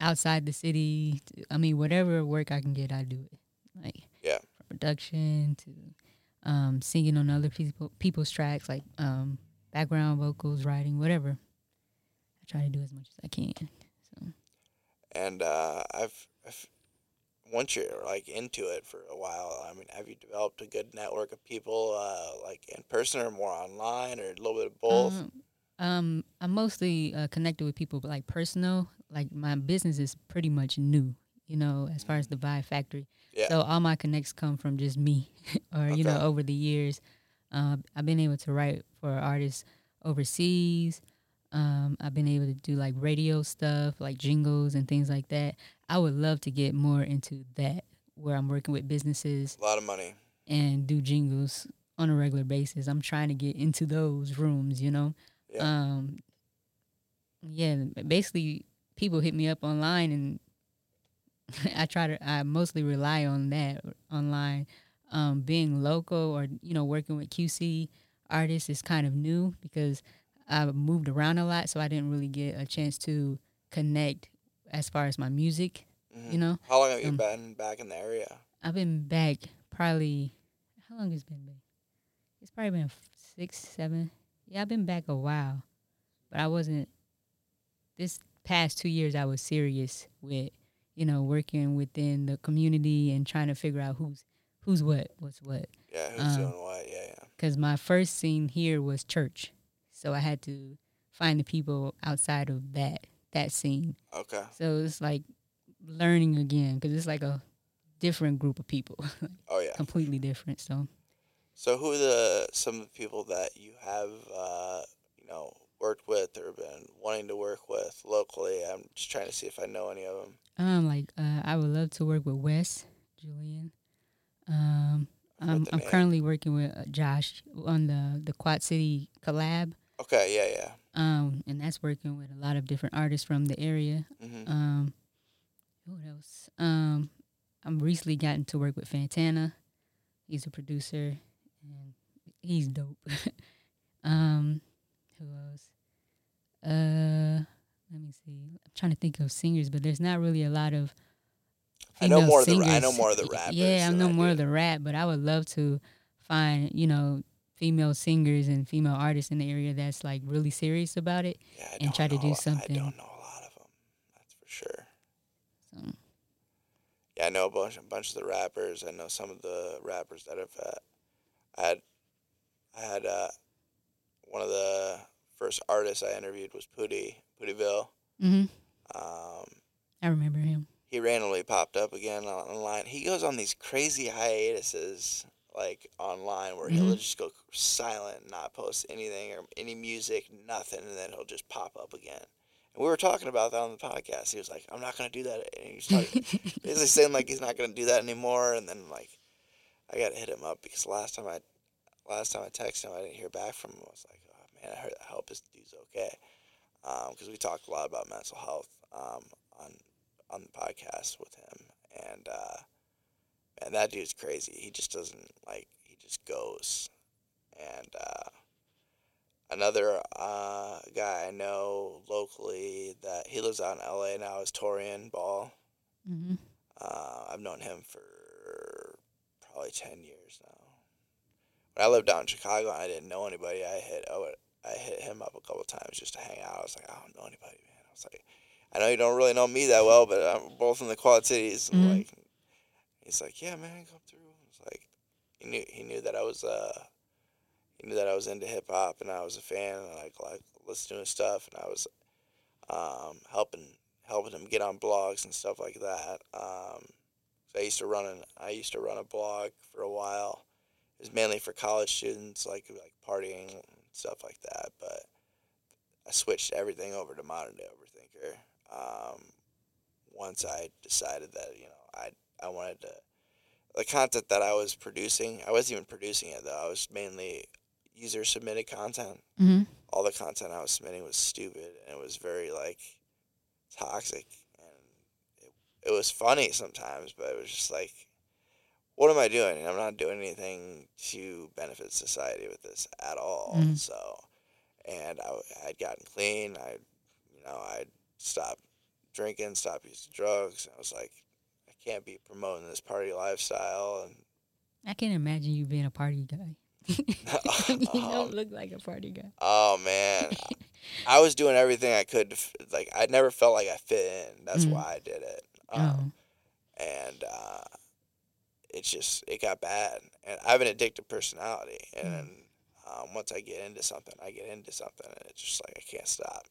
outside the city, to, I mean whatever work I can get, I do it. Like Yeah. from production to um singing on other people people's tracks like um background vocals, writing, whatever. I try to do as much as I can. So And uh, I've, I've once you're like into it for a while, I mean, have you developed a good network of people, uh, like in person or more online, or a little bit of both? Um, um, I'm mostly uh, connected with people, like personal. Like my business is pretty much new, you know, as far as the Vibe Factory. Yeah. So all my connects come from just me, or you know, over the years, um, I've been able to write for artists overseas. Um, I've been able to do like radio stuff, like jingles and things like that. I would love to get more into that, where I'm working with businesses a lot of money. and do jingles on a regular basis. I'm trying to get into those rooms, you know. Yeah. Um yeah, basically people hit me up online and I try to I mostly rely on that online. Um being local or you know working with QC artists is kind of new because I moved around a lot so I didn't really get a chance to connect as far as my music, Mhm. you know. How long have you um, been back in the area? I've been back probably how long has it been back? It's probably been six, seven. Yeah, I've been back a while, but I wasn't. This past two years, I was serious with you know working within the community and trying to figure out who's who's what, what's what. Yeah, who's um, doing what? Yeah, yeah. Because my first scene here was church, so I had to find the people outside of that that scene. Okay. So it's like learning again because it's like a different group of people. Oh yeah. completely different. So So who are the some of the people that you have uh, you know worked with or been wanting to work with locally? I'm just trying to see if I know any of them. um, like uh, I would love to work with Wes, Julian. Um, I'm I'm currently working with uh, Josh on the the Quad City collab. Okay. Yeah. Yeah. Um, and that's working with a lot of different artists from the area. hmm Um, what else? Um, I'm recently gotten to work with Fantana. He's a producer, and he's dope. um, who else? Uh, let me see. I'm trying to think of singers, but there's not really a lot of. I know more of the- I know more of the rappers Yeah, I know I more do. of the rap, but I would love to find you know female singers and female artists in the area that's like really serious about it. Yeah. And try to do something. I don't know a lot of them. That's for sure. So Yeah, I know a bunch, a bunch of the rappers. I know some of the rappers that have. Uh, I had, I had uh, one of the first artist I interviewed was Pooty Pootyville. hmm Um, I remember him. he randomly popped up again online. He goes on these crazy hiatuses like online where he'll Mhm. just go silent, not post anything or any music, nothing, and then he'll just pop up again. And we were talking about that on the podcast. He was like, "I'm not gonna do that," and he basically saying like he's not gonna do that anymore. And then like, I got to hit him up because last time I, last time I texted him, I didn't hear back from him. I was like, "Oh man, I, heard, I hope this dude's okay," because we talked a lot about mental health um, on on the podcast with him, and uh, man, that dude's crazy. He just doesn't like. He just goes, and uh, another uh, guy I know locally that he lives out in L.A. now is Torian Ball. hmm Uh, I've known him for probably ten years now. When I lived out in Chicago and I didn't know anybody, I hit I, would, I hit him up a couple times just to hang out. I was like, I don't know anybody, man. I was like, I know you don't really know me that well, but I'm both in the Quad Cities. Mhm. Like, he's like, yeah, man, come through. It's like he knew he knew that I was uh he knew that I was into hip hop and I was a fan and like like listening to his stuff and I was um helping helping him get on blogs and stuff like that. Um, so I used to run an I used to run a blog for a while. It was mainly for college students, like like partying stuff like that. But I switched everything over to modern day overthinker. Um, once I decided that you know I I wanted to the content that I was producing, I wasn't even producing it though. I was mainly user submitted content. Mm-hmm. All the content I was submitting was stupid and it was very like toxic and it, it was funny sometimes, but it was just like what am I doing? I'm not doing anything to benefit society with this at all. Mhm. So, and I had gotten clean. I, you know, I stopped drinking, stopped using drugs. I was like, I can't be promoting this party lifestyle. And I can't imagine you being a party guy. you don't look like a party guy. oh man, I was doing everything I could. To, f- like I never felt like I fit in. That's Mm. why I did it. Um, oh, and uh, it's just it got bad. And I have an addictive personality, and um, once I get into something, I get into something, and it's just like I can't stop.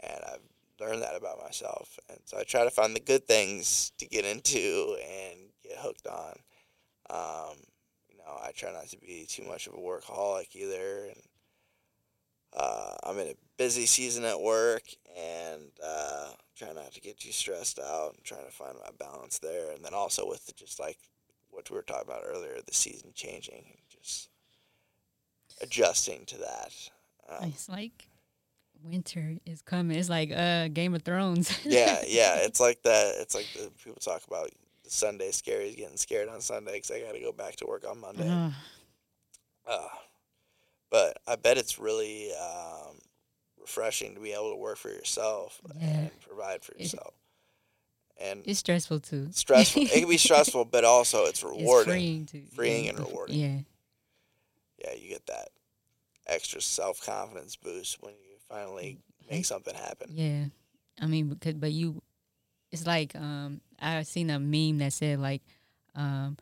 And I've learned that about myself, and so I try to find the good things to get into and get hooked on. Um, you know, I try not to be too much of a workaholic either, and uh, I'm in a busy season at work, and uh, try not to get too stressed out, and trying to find my balance there, and then also with the, just like what we were talking about earlier, the season changing, just adjusting to that. Um, it's like winter is coming. It's like uh Game of Thrones. yeah, yeah, it's like that. It's like the people talk about the Sunday scaries getting scared on Sunday because I got to go back to work on Monday. Ugh. Uh, but I bet it's really um, refreshing to be able to work for yourself Yeah. and provide for yourself. And it's stressful too. stressful. it can be stressful, but also it's rewarding. It's freeing too. Freeing yeah, and rewarding. Yeah. Yeah, you get that extra self confidence boost when you finally make something happen. Yeah, I mean, because but you, it's like um, I seen a meme that said like, um,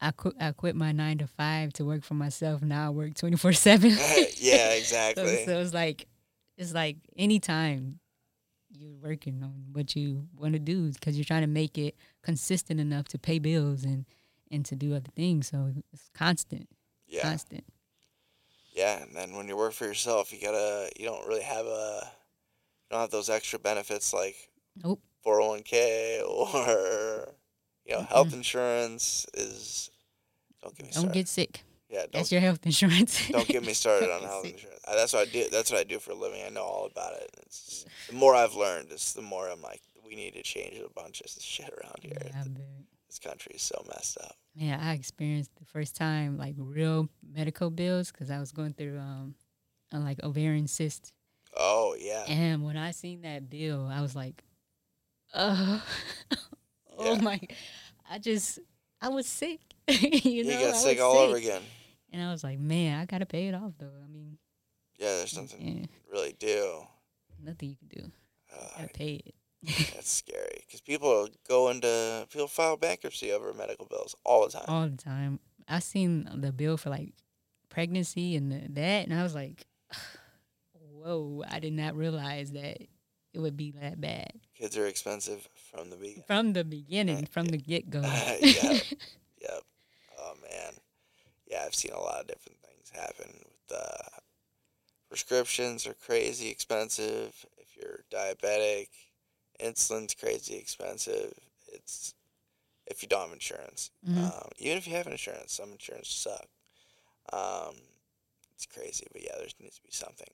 I quit I quit my nine to five to work for myself. Now I work twenty four seven. yeah, So, exactly. so it's like, it's like anytime you're working on what you want to do because you're trying to make it consistent enough to pay bills and and to do other things. So it's constant, yeah. constant. Yeah, and then when you work for yourself, you gotta you don't really have a you don't have those extra benefits like Nope. four hundred one k or you know health insurance is don't get me Don't started. get sick. Yeah, That's your health insurance. don't get me started on health insurance. That's what I do. That's what I do for a living. I know all about it. It's the more I've learned, it's the more I'm like, we need to change a bunch of shit around here. Yeah. This country is so messed up. Yeah, I experienced the first time like real medical bills because I was going through um, a, like ovarian cyst, Oh yeah, and when I seen that bill, I was like, "Uh, oh Yeah. my!" I just, I was sick. you you, know, got I sick was all over again. And I was like, "Man, I gotta pay it off though. I mean, Yeah, there's nothing yeah, really do. nothing you can do. Uh, Gotta pay it." That's scary because people go into people file bankruptcy over medical bills all the time. all the time. I seen the bill for like pregnancy and the, that, and I was like, "Whoa! I did not realize that it would be that bad Kids are expensive from the beginning. from the beginning, from the get go." Yeah. Yep. Oh man. Yeah, I've seen a lot of different things happen with uh, prescriptions are crazy expensive. If you're diabetic, insulin's crazy expensive. It's if you don't have insurance. Mhm. Um, even if you have insurance, some insurance suck. Um, it's crazy, but yeah, there needs to be something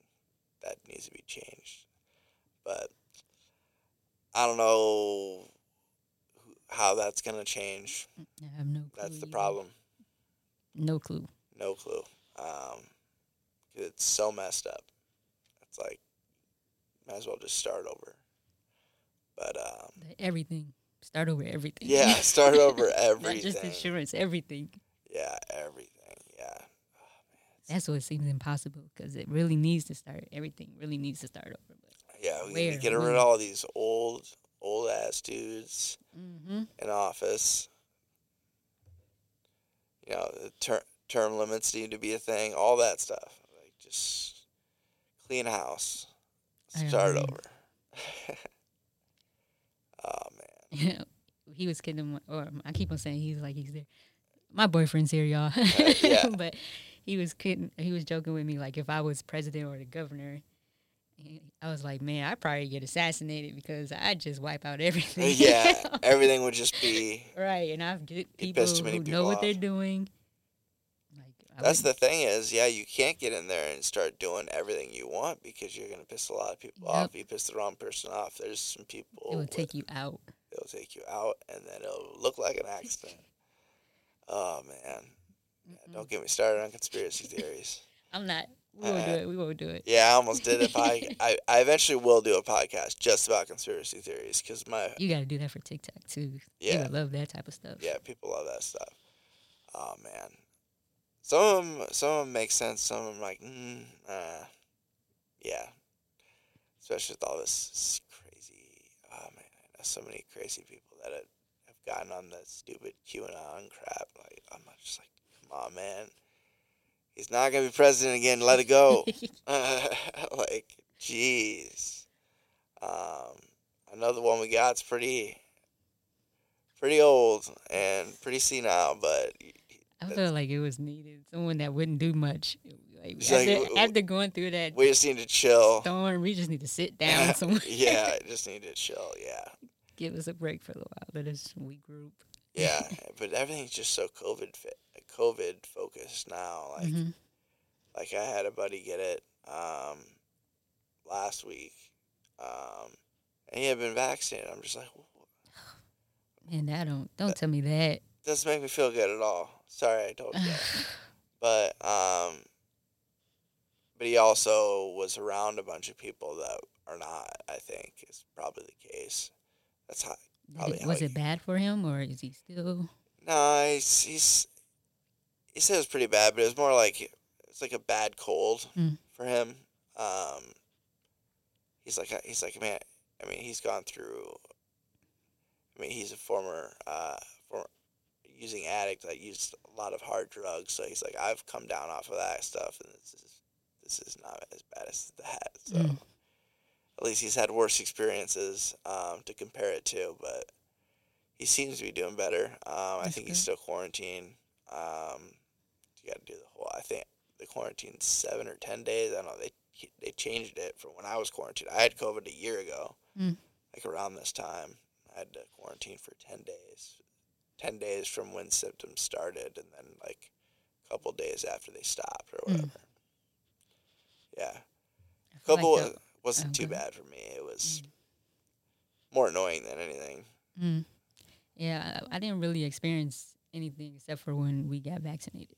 that needs to be changed. But I don't know who- how that's gonna change. I have no. Clue That's the either. problem. No clue. No clue. Um, 'cause it's so messed up. It's like might as well just start over. But um, Everything. Start over everything. yeah, start over Not everything. just insurance. Everything. Yeah, everything. Yeah. That's what seems impossible because it really needs to start. Everything really needs to start over. But Yeah, we need to get rid of all these old, old ass dudes mm-hmm. in office. You know, the ter- term limits need to be a thing. All that stuff. Like just clean house. Start over. oh man. he was kidding, or um, I keep on saying he's like he's there. My boyfriend's here, y'all. Uh, yeah. but he was kidding. He was joking with me like if I was president or the governor, I was like, man, I probably get assassinated because I'd just wipe out everything. yeah, everything would just be. right, and I've get people too many who people know what they're doing. Like I That's the thing is, yeah, you can't get in there and start doing everything you want because you're gonna piss a lot of people Yep. off. You piss the wrong person off. There's some people. It will with- take you out. It'll take you out, and then it'll look like an accident. Oh man, yeah, don't get me started on conspiracy theories. I'm not. We won't do Uh, it. We won't do it. Yeah, I almost did a podcast. I, I eventually will do a podcast just about conspiracy theories because my You got to do that for TikTok too. Yeah. love that type of stuff. yeah people love that stuff. Oh man, some of them some of them make sense. Some of them like mm, uh, yeah, especially with all this crazy. Oh man, I know so many crazy people that have, have gotten on that stupid QAnon crap. Like I'm not just like, come on, man. He's not gonna be president again. Let it go. like, jeez. Um, another one we got's pretty, pretty old and pretty senile, but I felt like it was needed. Someone that wouldn't do much. Like, It's like, after, after going through that we just need to chill. storm, we just need to sit down somewhere. yeah, just need to chill. Yeah, Give us a break for a little while. Let us regroup. yeah. but everything's just so COVID fit, COVID focused now. Like, Mhm. like I had a buddy get it um, last week, um, and he had been vaccinated. I'm just like, Man, that don't don't tell me that. doesn't make me feel good at all. Sorry, I told you. but um, but he also was around a bunch of people that are not. I think is probably the case. That's how. Probably it- how was he- it bad for him or is he still? No, he's he's he said it was pretty bad, but it was more like it's like a bad cold Mm. for him. Um, he's like he's like man. I mean, he's gone through. I mean, he's a former uh former using addict that used a lot of hard drugs. So he's like, I've come down off of that stuff, and this is this is not as bad as that. So Mm. at least he's had worse experiences um, to compare it to, but he seems to be doing better. Um, I think he's still quarantined. Um, you got to do the whole. I think the quarantine seven or ten days. I don't know. They they changed it from when I was quarantined. I had COVID a year ago, Mm. like around this time. I had to quarantine for ten days. Ten days from when symptoms started, and then like a couple days after they stopped or Mm. whatever. Yeah, I feel couple like that- wasn't oh, too bad for me. It was more annoying than anything. Mm. Yeah, I, I didn't really experience anything except for when we got vaccinated.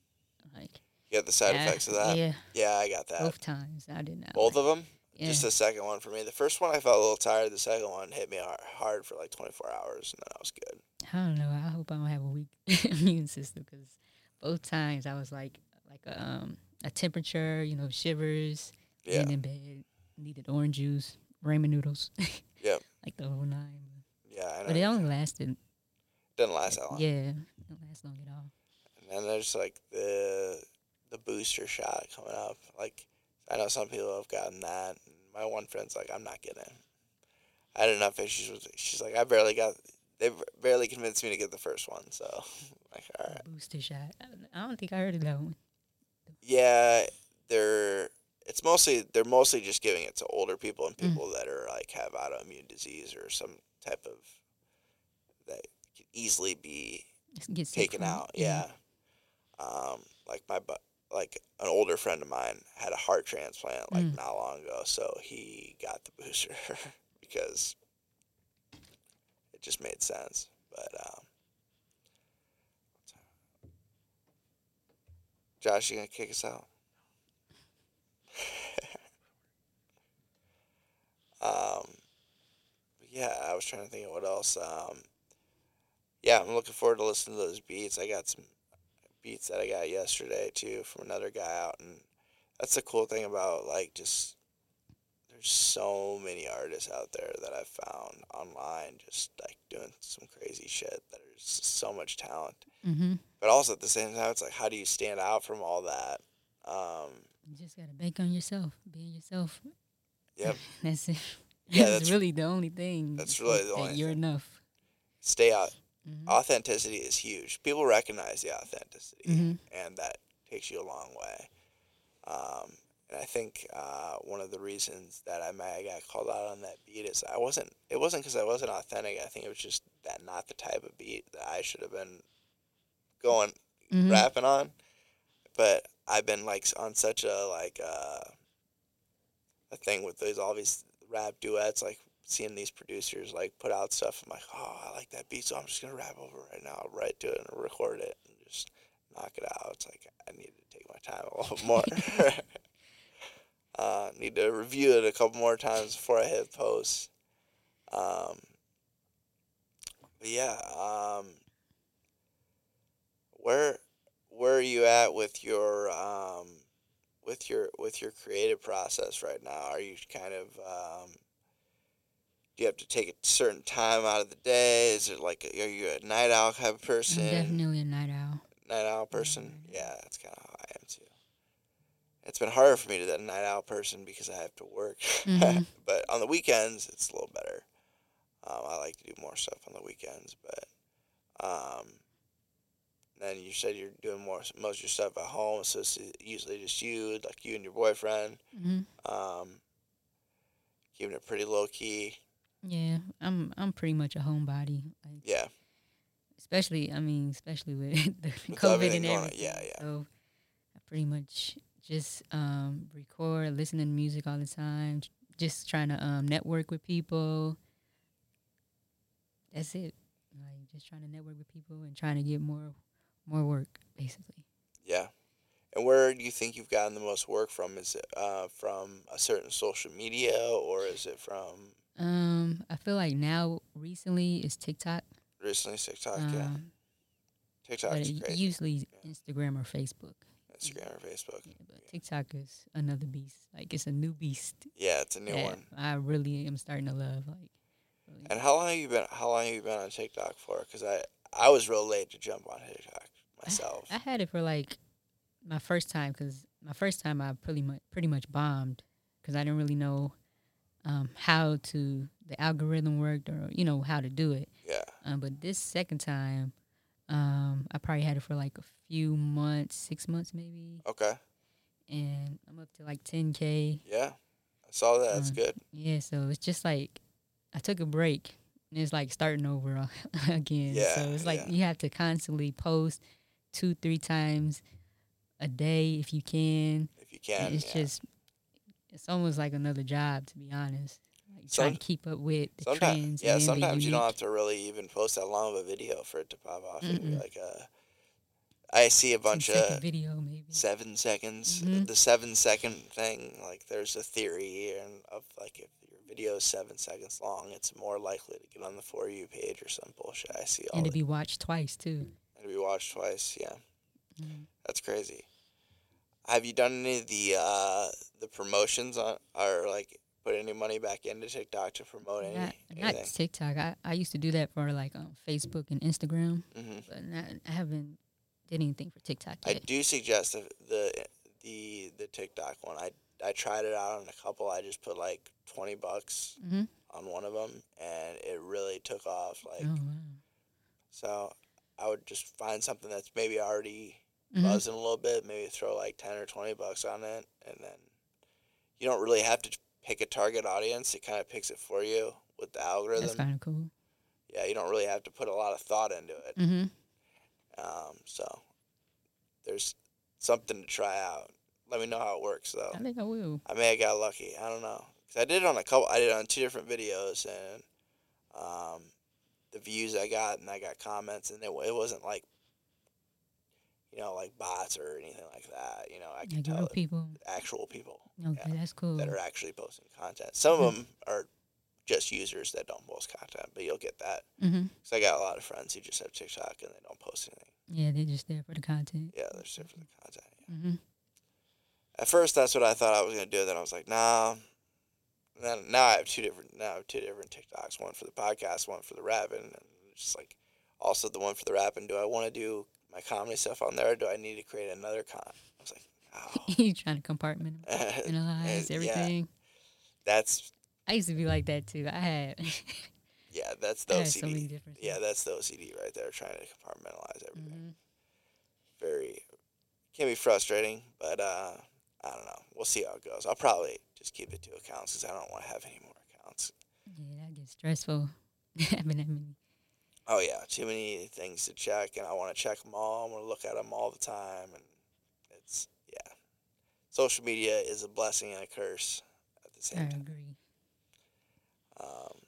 Like You got the side yeah, effects of that. Yeah, Yeah, I got that. both times I did not. Both like- of them. Yeah. Just the second one for me. The first one I felt a little tired. The second one hit me hard for like 24 hours, and then I was good. I don't know. I hope I don't have a weak immune system because both times I was like like a, um a temperature, you know, shivers, Yeah. in bed, needed orange juice, ramen noodles. yeah. like the whole nine. Yeah, I know. But it only lasted. didn't last that long. Yeah, it didn't last long at all. And then there's like the the booster shot coming up. Like I know some people have gotten that. And my one friend's like, I'm not getting it. I had enough issues with it. She's like, I barely got. They barely convinced me to get the first one. So, like, all right. Booster shot. I- don't think I heard of that one. Yeah, they're. It's mostly they're mostly just giving it to older people and Mm. people that are like have autoimmune disease or some type of that can easily be Just Get sick taken out. Yeah. Um, like my bu- like an older friend of mine had a heart transplant like Mm. not long ago, so he got the booster because it just made sense. But um, Josh, you gonna kick us out? um, yeah, I was trying to think of what else. Um, yeah, I'm looking forward to listening to those beats. I got some beats that I got yesterday too from another guy out, and that's the cool thing about like just there's so many artists out there that I've found online just like doing some crazy shit. that There's so much talent, Mm-hmm. but also at the same time, it's like how do you stand out from all that? Um, You just gotta bank on yourself, being yourself. Yep. that's it. Yeah, that's, that's- really the only thing. that's really the only You're thing. enough. stay out. Mhm. Authenticity is huge. People recognize the authenticity, Mhm. and that takes you a long way. Um, and I think uh, one of the reasons that I have got called out on that beat is I wasn't. It wasn't because I wasn't authentic. I think it was just that not the type of beat that I should have been going Mhm. rapping on. But I've been like on such a like uh, a thing with these all these rap duets, like seeing these producers like put out stuff. I'm like, oh, I like that beat, so I'm just gonna rap over it right now. I'll write to it and record it and just knock it out. It's like I need to take my time a little more. uh, need to review it a couple more times before I hit post. Um, but yeah, um, where where are you at with your um, with your with your creative process right now? Are you kind of um, do you have to take a certain time out of the day? Is it like are you a night owl type of person? I'm definitely a night owl. night owl person. Yeah, that's kind of how I am too. It's been harder for me to be a night owl person because I have to work. Mhm. but on the weekends, it's a little better. Um, I like to do more stuff on the weekends, but um, then you said you're doing more most of your stuff at home, so it's usually just you, like you and your boyfriend, hmm um, keeping it pretty low key. Yeah, I'm I'm pretty much a homebody. Like, Yeah, especially I mean, especially with the With COVID and on, everything. yeah, yeah. So I pretty much just um, record, listening to music all the time, just trying to um, network with people. That's it. Like just trying to network with people and trying to get more more work, basically. yeah. And where do you think you've gotten the most work from? Is it uh, from a certain social media, or is it from Um, I feel like now recently it's TikTok. recently TikTok? yeah, Um, TikTok but is great. usually Instagram or Facebook. Instagram or Facebook. Yeah, but TikTok is another beast. Like it's a new beast. Yeah, it's a new one. I really am starting to love. Like, really. And how long have you been? How long have you been on TikTok for? Because I I was real late to jump on TikTok myself. I had it for like my first time because my first time I pretty much pretty much bombed because I didn't really know um, how to the algorithm worked or you know how to do it. yeah, Um, but this second time, um, I probably had it for like a few months, six months maybe, okay, and I'm up to like 10k. yeah, I saw that. That's Um, good. Yeah, so it's just like I took a break and it's like starting over again. Yeah, so it's like yeah. you have to constantly post two, three times a day if you can. If you can, And it's yeah. just it's almost like another job to be honest. Like trying to keep up with the trends. yeah, sometimes you don't have to really even post that long of a video for it to pop off. It'd be Mm-mm. like a, I see a bunch of video maybe. seven seconds. Mhm. The seven second thing, like there's a theory and of like if your video is seven seconds long, it's more likely to get on the for you page or some bullshit. I see all And to be watched twice too. and to be watched twice. Yeah. Mhm. That's crazy. Have you done any of the uh, the promotions on or like put any money back into TikTok to promote any Not, not? TikTok. I, I used to do that for like um, Facebook and Instagram, hmm but not, I haven't did anything for TikTok yet. I do suggest the, the the the TikTok one. I I tried it out on a couple. I just put like twenty bucks hmm on one of them, and it really took off. Like oh wow. so, I would just find something that's maybe already Mhm. buzzing a little bit. Maybe throw like ten or twenty bucks on it, and then you don't really have to pick a target audience. It kind of picks it for you with the algorithm. That's kind of cool. yeah, you don't really have to put a lot of thought into it. hmm Um, so there's something to try out. Let me know how it works though. I think I will. I may have got lucky. I don't know. Cause I did it on a couple. I did it on two different videos, and um, the views I got, and I got comments, and it, it wasn't like, you know, like bots or anything like that. You know, I can Like tell people. actual people Okay, yeah, that's cool. that are actually posting content. Some of Mhm. them are just users that don't post content, but you'll get that. hmm Cause I got a lot of friends who just have TikTok and they don't post anything. Yeah, they're just there for the content. Yeah, they're just there for the content. Yeah. hmm At first, that's what I thought I was gonna do. Then I was like, nah. Then now I have two different now I have two different TikToks. One for the podcast, one for the rapping, and it's just like also the one for the rapping. Do I want to do my comedy stuff on there? or Do I need to create another con? I was like, oh, you trying to compartmentalize Yeah. everything. that's I used to be like that too. I had, yeah, that's the had so OCD. yeah, that's the OCD right there, trying to compartmentalize everything. hmm Very can be frustrating, but uh, I don't know. We'll see how it goes. I'll probably just keep it to accounts because I don't want to have any more accounts. Yeah, that gets stressful. Having that many. Oh yeah, too many things to check, and I want to check them all. I want to look at them all the time, and it's yeah. Social media is a blessing and a curse at the I same time. agree. Um,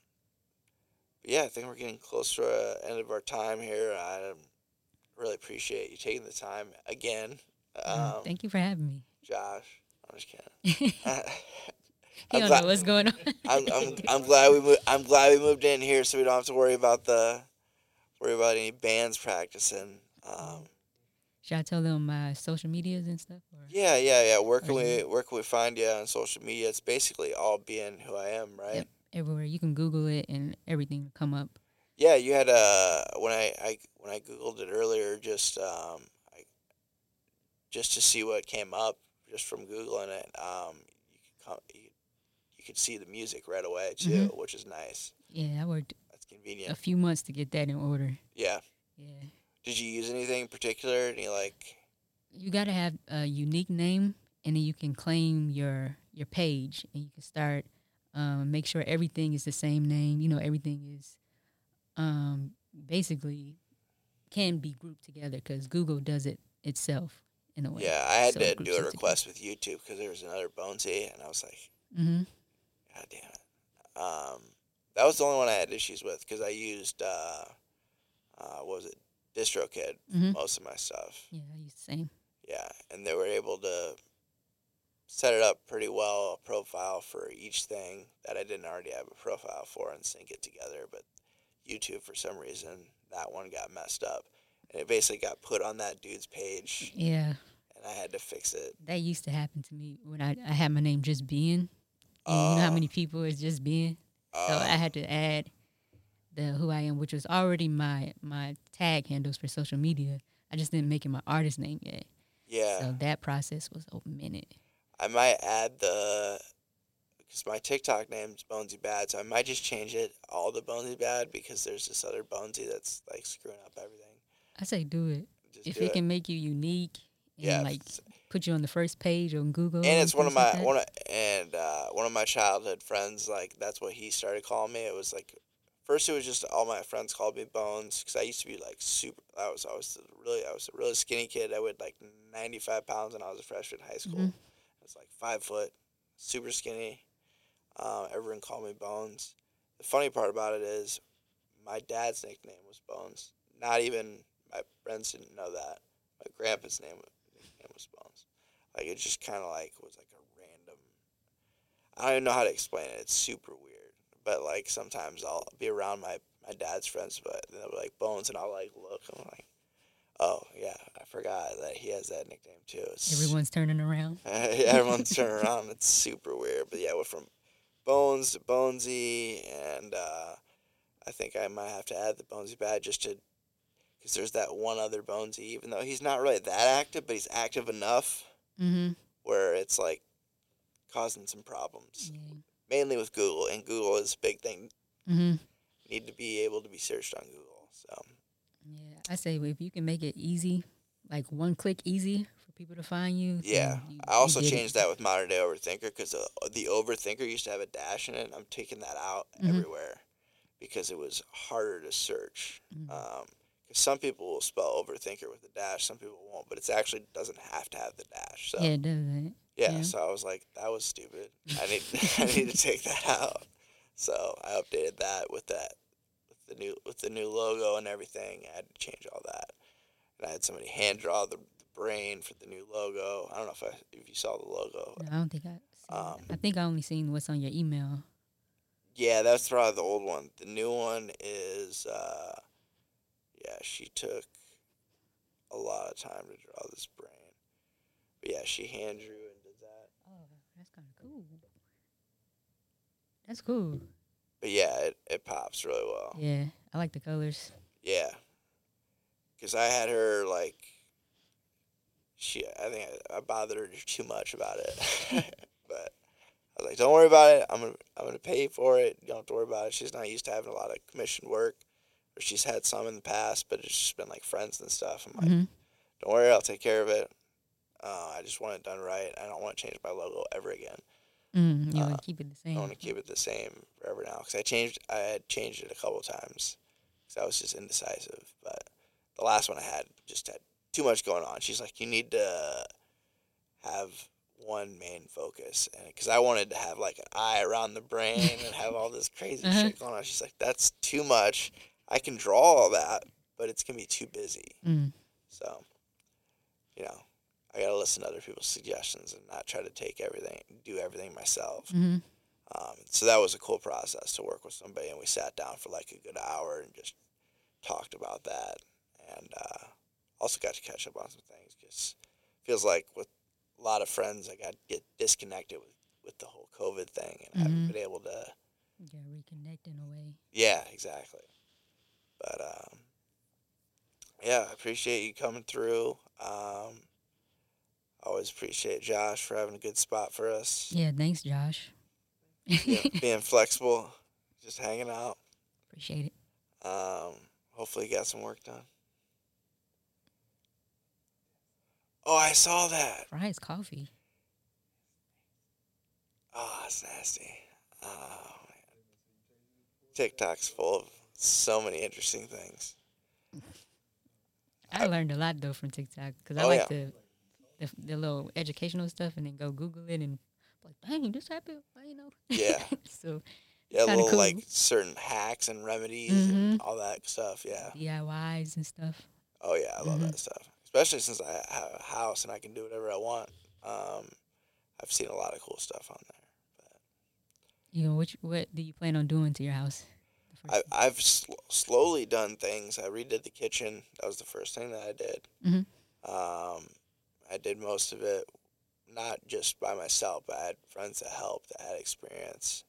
but yeah, I think we're getting close to the end of our time here. I really appreciate you taking the time again, Uh, um, Thank you for having me. Josh. I'm just kidding. you don't glad- know what's going on. I'm, I'm, I'm glad we moved, I'm glad we moved in here, so we don't have to worry about the worry about any bands practicing. Um, Should I tell them my social medias and stuff? Or? yeah, yeah, yeah. Where can Are we where can we find you on social media? It's basically all BN WhoIAm, right? Yep, everywhere. You can Google it and everything will come up. Yeah, you had a when I, I when I googled it earlier, just um, I, just to see what came up, just from googling it. Um, you could come, you, you could see the music right away too, which is nice. Yeah, I worked That's a few months to get that in order. Yeah. Yeah. Did you use anything in particular? Any like? You got to have a unique name, and then you can claim your your page, and you can start um, make sure everything is the same name. You know, everything is um, basically can be grouped together because Google does it itself in a way. Yeah, I had So to do a request with YouTube because there was another Bonesy, and I was like, Mm-hmm. God damn it. Um, that was the only one I had issues with because I used uh, uh, what was it, DistroKid, Mhm. most of my stuff. Yeah, I use the same. Yeah, and they were able to set it up pretty well, a profile for each thing that I didn't already have a profile for, and sync it together. But YouTube, for some reason, that one got messed up, and it basically got put on that dude's page, Yeah, and I had to fix it. that used to happen to me when I, I had my name just BN. And you know how Oh. many people it's just BN. So Uh, I had to add the who I am, which was already my my tag handles for social media. I just didn't make it my artist name yet. yeah, So that process was a minute. I might add the because my TikTok name's Bonesy Bad, so I might just change it all to Bonesy Bad because there's this other Bonesy that's like screwing up everything. I say do it. Just if do it, can make you unique and yeah, like put you on the first page on Google. and it's one of like my one of, and uh, one of my childhood friends. Like that's what he started calling me. It was like first it was just all my friends called me Bones because I used to be like super. I was I was really I was a really skinny kid. I weighed like ninety five pounds when I was a freshman in high school. Mhm. I was like five foot, super skinny. Um, everyone called me Bones. The funny part about it is, my dad's nickname was Bones. Not even my friends didn't know that. My grandpa's name nickname was Bones. Like it just kind of like was like a random. I don't even know how to explain it. It's super weird. But like sometimes I'll be around my my dad's friends, but they'll be like Bones, and I'll like look. I'm like, oh yeah, I forgot that he has that nickname too. It's, Everyone's turning around. everyone's turning around. It's super weird. But yeah, we're from Bones to Bonesy, and uh, I think I might have to add the Bonesy badge just to, because there's that one other Bonesy, even though he's not really that active, but he's active enough Mm-hmm. where it's like causing some problems, Yeah. mainly with Google. And Google is a big thing. Mm-hmm. Need to be able to be searched on Google. So Yeah. I say if you can make it easy, like one click easy for people to find you. yeah, you- I also get it. changed that with Modern Day Overthinker because the, the Overthinker used to have a dash in it. and I'm taking that out Mhm. everywhere because it was harder to search. Mhm. Um 'cause some people will spell Overthinker with a dash, some people won't, but it actually doesn't have to have the dash. So Yeah, it doesn't. yeah, yeah. so I was like, that was stupid. I need I need to take that out. So I updated that with that with the new with the new logo and everything. I had to change all that, and I had somebody hand draw the, the brain for the new logo. I don't know if I if you saw the logo. No, I don't think I. Seen Um. I think I only seen what's on your email. Yeah, that's probably the old one. The new one is, uh, yeah, she took a lot of time to draw this brain. But yeah, she hand drew and did that. Oh, that's kind of cool. That's cool. But yeah, it, it pops really well. Yeah, I like the colors. Yeah. Because I had her, like, she, I think I, I bothered her too much about it. but I was like, don't worry about it. I'm going to I'm gonna pay for it. You don't have to worry about it. She's not used to having a lot of commissioned work. She's had some in the past, but it's just been like friends and stuff. I'm like, hmm don't worry, I'll take care of it. Uh, I just want it done right. I don't want to change my logo ever again. Mm, you Uh, want to keep it the same. I want to keep it the same forever now because I changed. I had changed it a couple times because I was just indecisive. But the last one I had just had too much going on. She's like, you need to have one main focus, and because I wanted to have like an eye around the brain and have all this crazy Uh-huh. shit going on. She's like, that's too much. I can draw all that, but it's gonna be too busy. Mm. So, you know, I gotta listen to other people's suggestions and not try to take everything, do everything myself. hmm Um, so that was a cool process to work with somebody, and we sat down for like a good hour and just talked about that, and uh, also got to catch up on some things. Just feels like with a lot of friends, I got get disconnected with with the whole COVID thing, and haven't Mhm. been able to. Yeah, reconnect in a way. Yeah, exactly. But um, yeah, I appreciate you coming through. Um, always appreciate Josh for having a good spot for us. Yeah, thanks, Josh. being, being flexible, just hanging out. Appreciate it. Um, hopefully, you got some work done. Oh, I saw that. Fry's coffee. Oh, that's nasty. Oh, man. TikTok's full of so many interesting things. I learned a lot though from TikTok because I Oh, like yeah. the, the the little educational stuff and then go Google it and like, dang, this happened. I didn't know. Yeah. so Yeah, little cool. like certain hacks and remedies and all that stuff. Yeah. DIYs and stuff. Oh yeah, I love Mhm. that stuff. Especially since I have a house and I can do whatever I want. Um, I've seen a lot of cool stuff on there. You know, which what do you plan on doing to your house? I, I've sl- slowly done things. I redid the kitchen. That was the first thing that I did. Mhm. Um, I did most of it not just by myself, but I had friends that helped that had experience.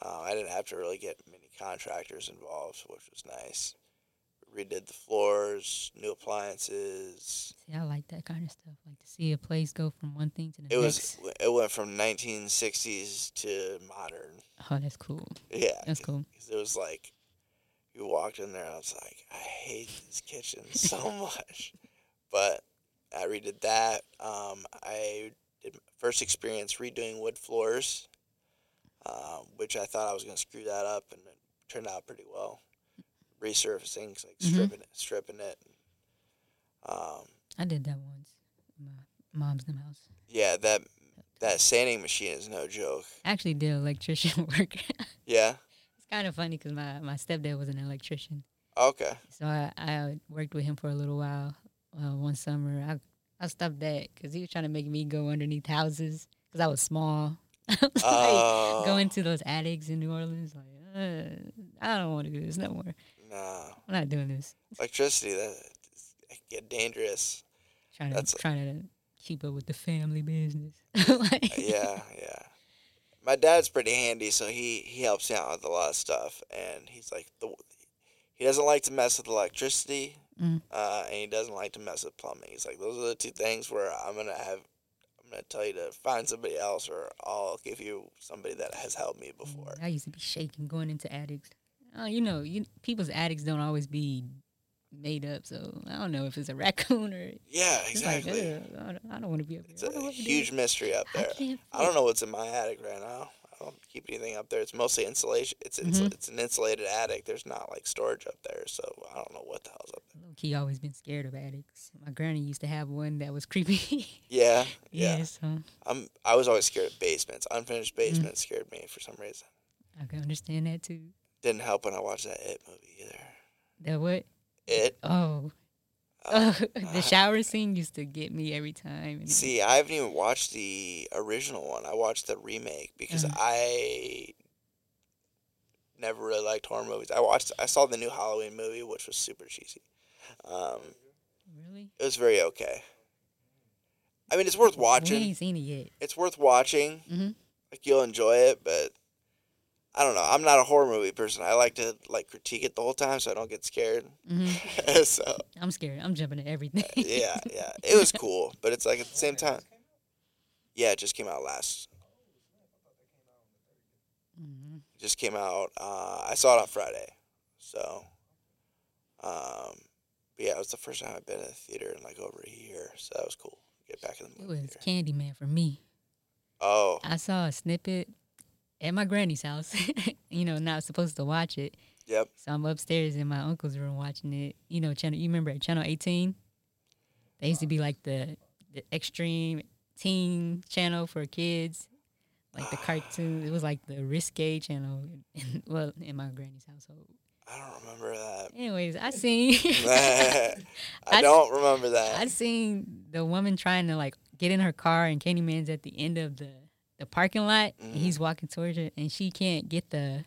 Uh, I didn't have to really get many contractors involved, which was nice. Redid the floors, new appliances. See, I like that kind of stuff. Like to see a place go from one thing to the It next. was it went from 1960s to modern. oh, that's cool. Yeah, That's cool. 'cause it was like you walked in there and I was like, I hate this kitchen so much. But I redid that. Um, I did my first experience redoing wood floors, um, which I thought I was gonna screw that up, and it turned out pretty well. Resurfacing, like Mhm. stripping it, stripping it. Um, I did that once. in My mom's them house. yeah, that that sanding machine is no joke. I actually did electrician work. Yeah. it's kind of funny because my, my stepdad was an electrician. Okay. So I, I worked with him for a little while. Uh, one summer, I I stopped that because he was trying to make me go underneath houses because I was small. Like, Oh. go into those attics in New Orleans. Like, uh, I don't want to do this no more. No. I'm not doing this. Electricity that get dangerous. Trying to That's- trying to keep up with the family business. like, yeah, yeah. My dad's pretty handy, so he he helps me out with a lot of stuff, and he's like the he doesn't like to mess with electricity, Mm. uh, and he doesn't like to mess with plumbing. He's like those are the two things where I'm gonna have I'm gonna tell you to find somebody else, or I'll give you somebody that has helped me before. I used to be shaking going into attics. Uh, you know, you people's attics don't always be made up, so I don't know if it's a raccoon or Yeah, it's like, exactly. I don't, don't want to be up here. It's a know what to do. huge mystery up there. can't. I don't know what's in my attic right now. I don't keep anything up there. It's mostly insulation. It's insul- Mhm. it's an insulated attic. There's not like storage up there, so I don't know what the hell's up there. Key, always been scared of attics. My granny used to have one that was creepy. Yeah, yeah. yeah, so I'm. I was always scared of basements. Unfinished Mm. basements scared me for some reason. I can understand that too. Didn't help when I watched that It movie either. That what? It. Oh, Uh, the shower scene used to get me every time. see, I haven't even watched the original one. I watched the remake because Uh-huh. I never really liked horror movies. I watched. I saw the new Halloween movie, which was super cheesy. Um, really? it was very okay. I mean, it's worth watching. We ain't seen it yet. It's worth watching. Mhm. Like you'll enjoy it, but I don't know. I'm not a horror movie person. I like to like critique it the whole time, so I don't get scared. hmm so I'm scared. I'm jumping at everything. yeah, yeah, it was cool, but it's like at the same time. Yeah, it just came out last. Mhm. It just came out. Uh, I saw it on Friday, so. Um, but yeah, it was the first time I've been in a theater in like over a year, so that was cool. get back in the movie. It was theater. Candyman for me. Oh, I saw a snippet at my granny's house. you know, not supposed to watch it. yep. So I'm upstairs in my uncle's room watching it. You know, channel. You remember at channel 18? They used to be like the the extreme teen channel for kids, like the cartoon. It was like the risque channel. well, in my granny's household. I don't remember that. Anyways, I seen. I, I- don't remember that. I seen the woman trying to like get in her car, and Candyman's at the end of the the parking lot. Mhm. he's walking towards her, and she can't get the.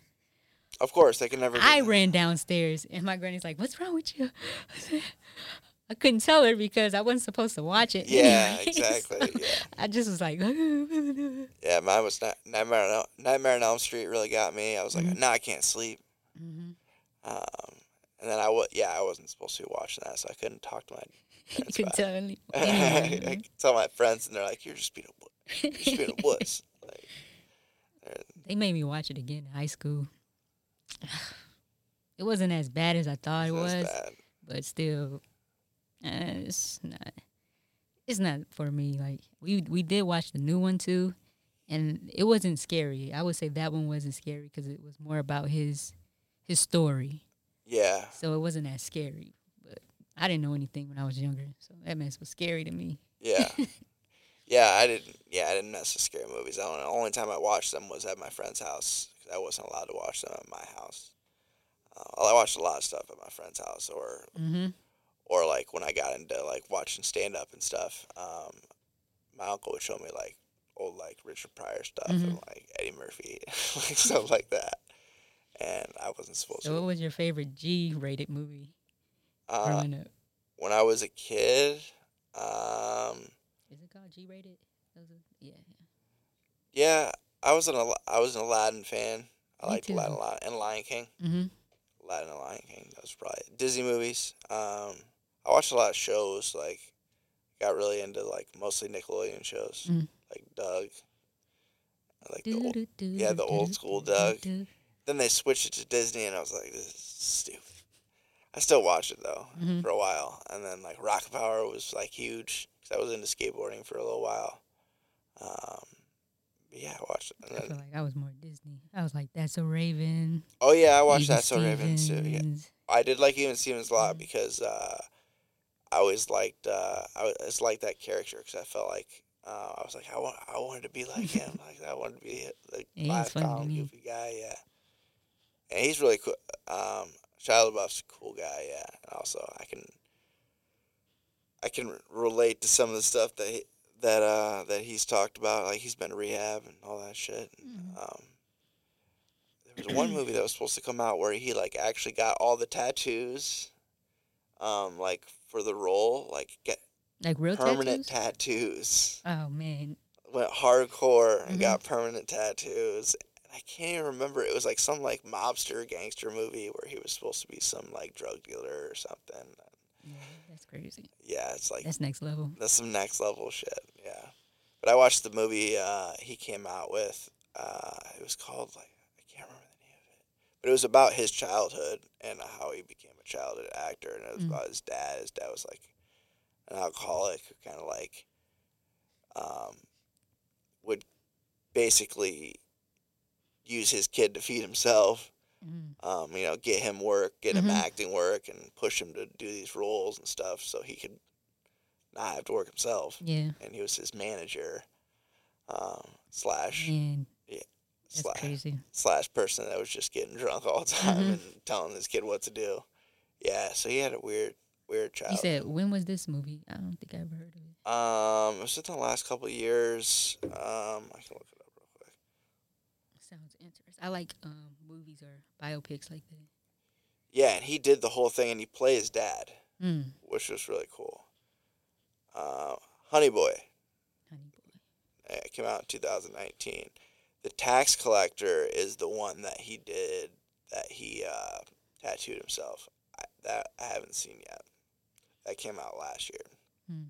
of course, they can never. I ran downstairs, and my granny's like, "What's wrong with you?" I said- I couldn't tell her because I wasn't supposed to watch it. Yeah, anyways. exactly. Yeah, I just was like, yeah. Mine was not Nightmare on Nightmare on Elm Street. Really got me. I was like, Mhm. nah, I can't sleep. Mhm. Um, and then I was, yeah, I wasn't supposed to be watching that, so I couldn't talk to my. you could about tell anyone. I could tell my friends, and they're like, "You're just being a, you're a wuss." Like, They made me watch it again in high school. It wasn't as bad as I thought it was. bad. but still, uh, it's not. It's not for me. Like we we did watch the new one too, and it wasn't scary. I would say that one wasn't scary because it was more about his his story. Yeah, So it wasn't as scary. But I didn't know anything when I was younger, so that mess was scary to me. yeah, yeah. I didn't. Yeah, I didn't mess with scary movies. The only time I watched them was at my friend's house 'cause I wasn't allowed to watch them at my house. Uh, I watched a lot of stuff at my friend's house, or Mm-hmm. or like when I got into like watching stand up and stuff. Um, my uncle would show me like old like Richard Pryor stuff and Mhm. like Eddie Murphy, like stuff like that. And I wasn't supposed to So, what was your favorite G-rated movie Uh, growing up? when I was a kid, um, Is it called G-rated? Yeah. yeah, I was an Al- I was an Aladdin fan. I Me liked too. Aladdin a lot, and Lion King. Mm-hmm. Aladdin and Lion King. That was probably Disney movies. Um, I watched a lot of shows. Like, got really into like mostly Nickelodeon shows, Mm. like Doug. I like the old, yeah, the old school Doug. then they switched it to Disney, and I was like, this is stupid. I still watched it though Mhm. for a while, and then like Rocket Power was like huge because I was into skateboarding for a little while. Um, but yeah, I watched it. I feel like I was more Disney. I was like, that's a Raven. oh yeah, I watched Even that. So Ravens too. Yeah, I did like Even Stevens a lot Mhm. because uh, I always liked uh, I just liked that character because I felt like uh, I was like I want I wanted to be like him like I wanted to be like laugh calm goofy guy yeah and he's really cool um Shia LaBeouf's a cool guy yeah and also I can I can relate to some of the stuff that he, that uh that he's talked about like he's been to rehab and all that shit and, Mhm. um there was one movie that was supposed to come out where he like actually got all the tattoos um like for the role like get Like real permanent tattoos? tattoos oh man, went hardcore and Mhm. got permanent tattoos i can't even remember it was like some like mobster gangster movie where he was supposed to be some like drug dealer or something that's crazy. yeah it's like That's next level. that's some next level shit yeah but i watched the movie uh he came out with uh it was called like i can't remember the name of it but it was about his childhood and how he became a childhood actor and it was Mm. about his dad his dad was like an alcoholic who kind of like um would basically use his kid to feed himself Mm. um, you know, get him work, get him Mhm. acting work, and push him to do these roles and stuff, so he could not have to work himself. Yeah, And he was his manager, um, slash man, that's slash crazy. slash person that was just getting drunk all the time Mhm. and telling this kid what to do. Yeah, so he had a weird, weird child. You said when was this movie? I don't think I ever heard of it. um, it was within the last couple of years. Um, I can look it up real quick. Sounds interesting. I like um movies or biopics like that. Yeah, and he did the whole thing, and he played his dad, Mm. which was really cool. Uh, Honey Boy. Honey boy. It came out in 2019. The tax collector is the one that he did that he uh, tattooed himself. I, that I haven't seen yet. That came out last year. Hmm.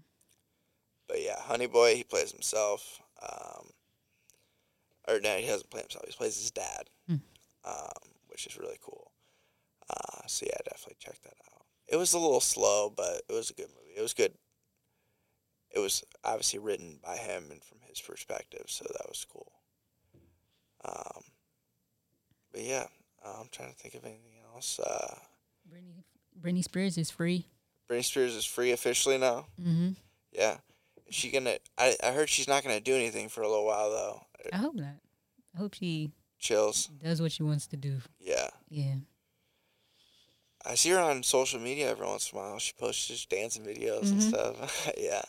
But yeah, Honey Boy, he plays himself. Um, or no, he doesn't play himself. He plays his dad, Hmm. um, which is really cool. Uh, so yeah, definitely check that out. It was a little slow, but it was a good movie. It was good. it was obviously written by him and from his perspective, so that was cool. Um, but yeah, I'm trying to think of anything else. Uh, Britney, Britney Spears is free. Britney Spears is free officially now. Mm-hmm. Yeah, is she gonna? I I heard she's not gonna do anything for a little while though. I hope not. I hope she Chills. does what she wants to do. Yeah. Yeah. I see her on social media every once in a while. She posts just dancing videos and Mhm. stuff. yeah.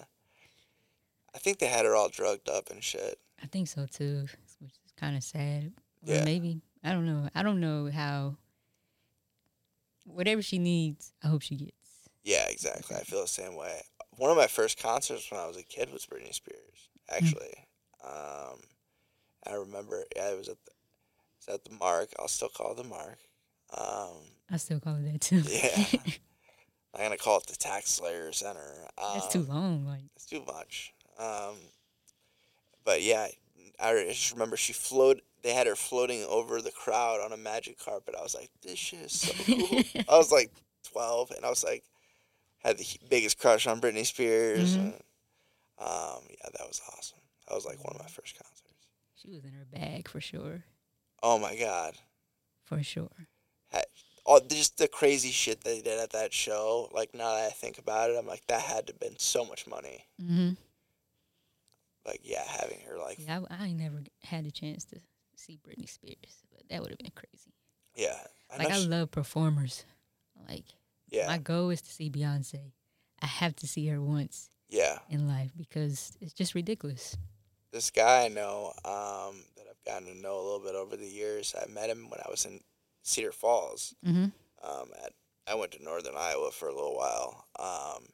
I think they had her all drugged up and shit. I think so too, which is kind of sad. Or Yeah. maybe I don't know. I don't know how. Whatever she needs, I hope she gets. Yeah, exactly. I feel the same way. One of my first concerts when I was a kid was Britney Spears. Actually, um, I remember. Yeah, it was at the, it was at the Mark. I'll still call it the Mark. Um, I still call it that too. Yeah. I'm gonna call it the TaxSlayer Center. Um, That's too long. Like It's too much. Um, but yeah, I just remember she float. They had her floating over the crowd on a magic carpet. I was like, this shit is so cool. I was like 12, and I was like, had the biggest crush on Britney Spears. Mhm. And, um, yeah, that was awesome. That was like one of my first concerts. She was in her bag for sure. Oh my god. For sure. all just the crazy shit they did at that show. Like now that I think about it, I'm like that had to have been so much money. Mm-hmm. Like yeah, having her like Yeah, I, I ain't never had a chance to see Britney Spears, but that would have been crazy. yeah, I Like I she- love performers. Like yeah, my goal is to see Beyonce. I have to see her once yeah. in life because it's just ridiculous. This guy I know um, that I've gotten to know a little bit over the years. I met him when I was in Cedar Falls. Mm-hmm. Um, at I went to Northern Iowa for a little while. Um,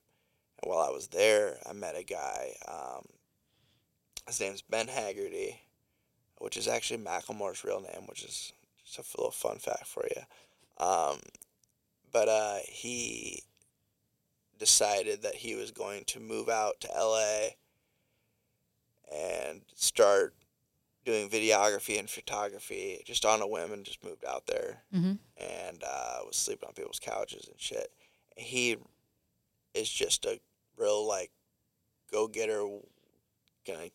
and while I was there, I met a guy. Um, his name's Ben Haggerty, which is actually Macklemore's real name, which is just a little fun fact for you. Um, but uh, he decided that he was going to move out to LA and start doing videography and photography just on a whim and just moved out there Mm-hmm. and uh, was sleeping on people's couches and shit. He is just a real like go getter, gonna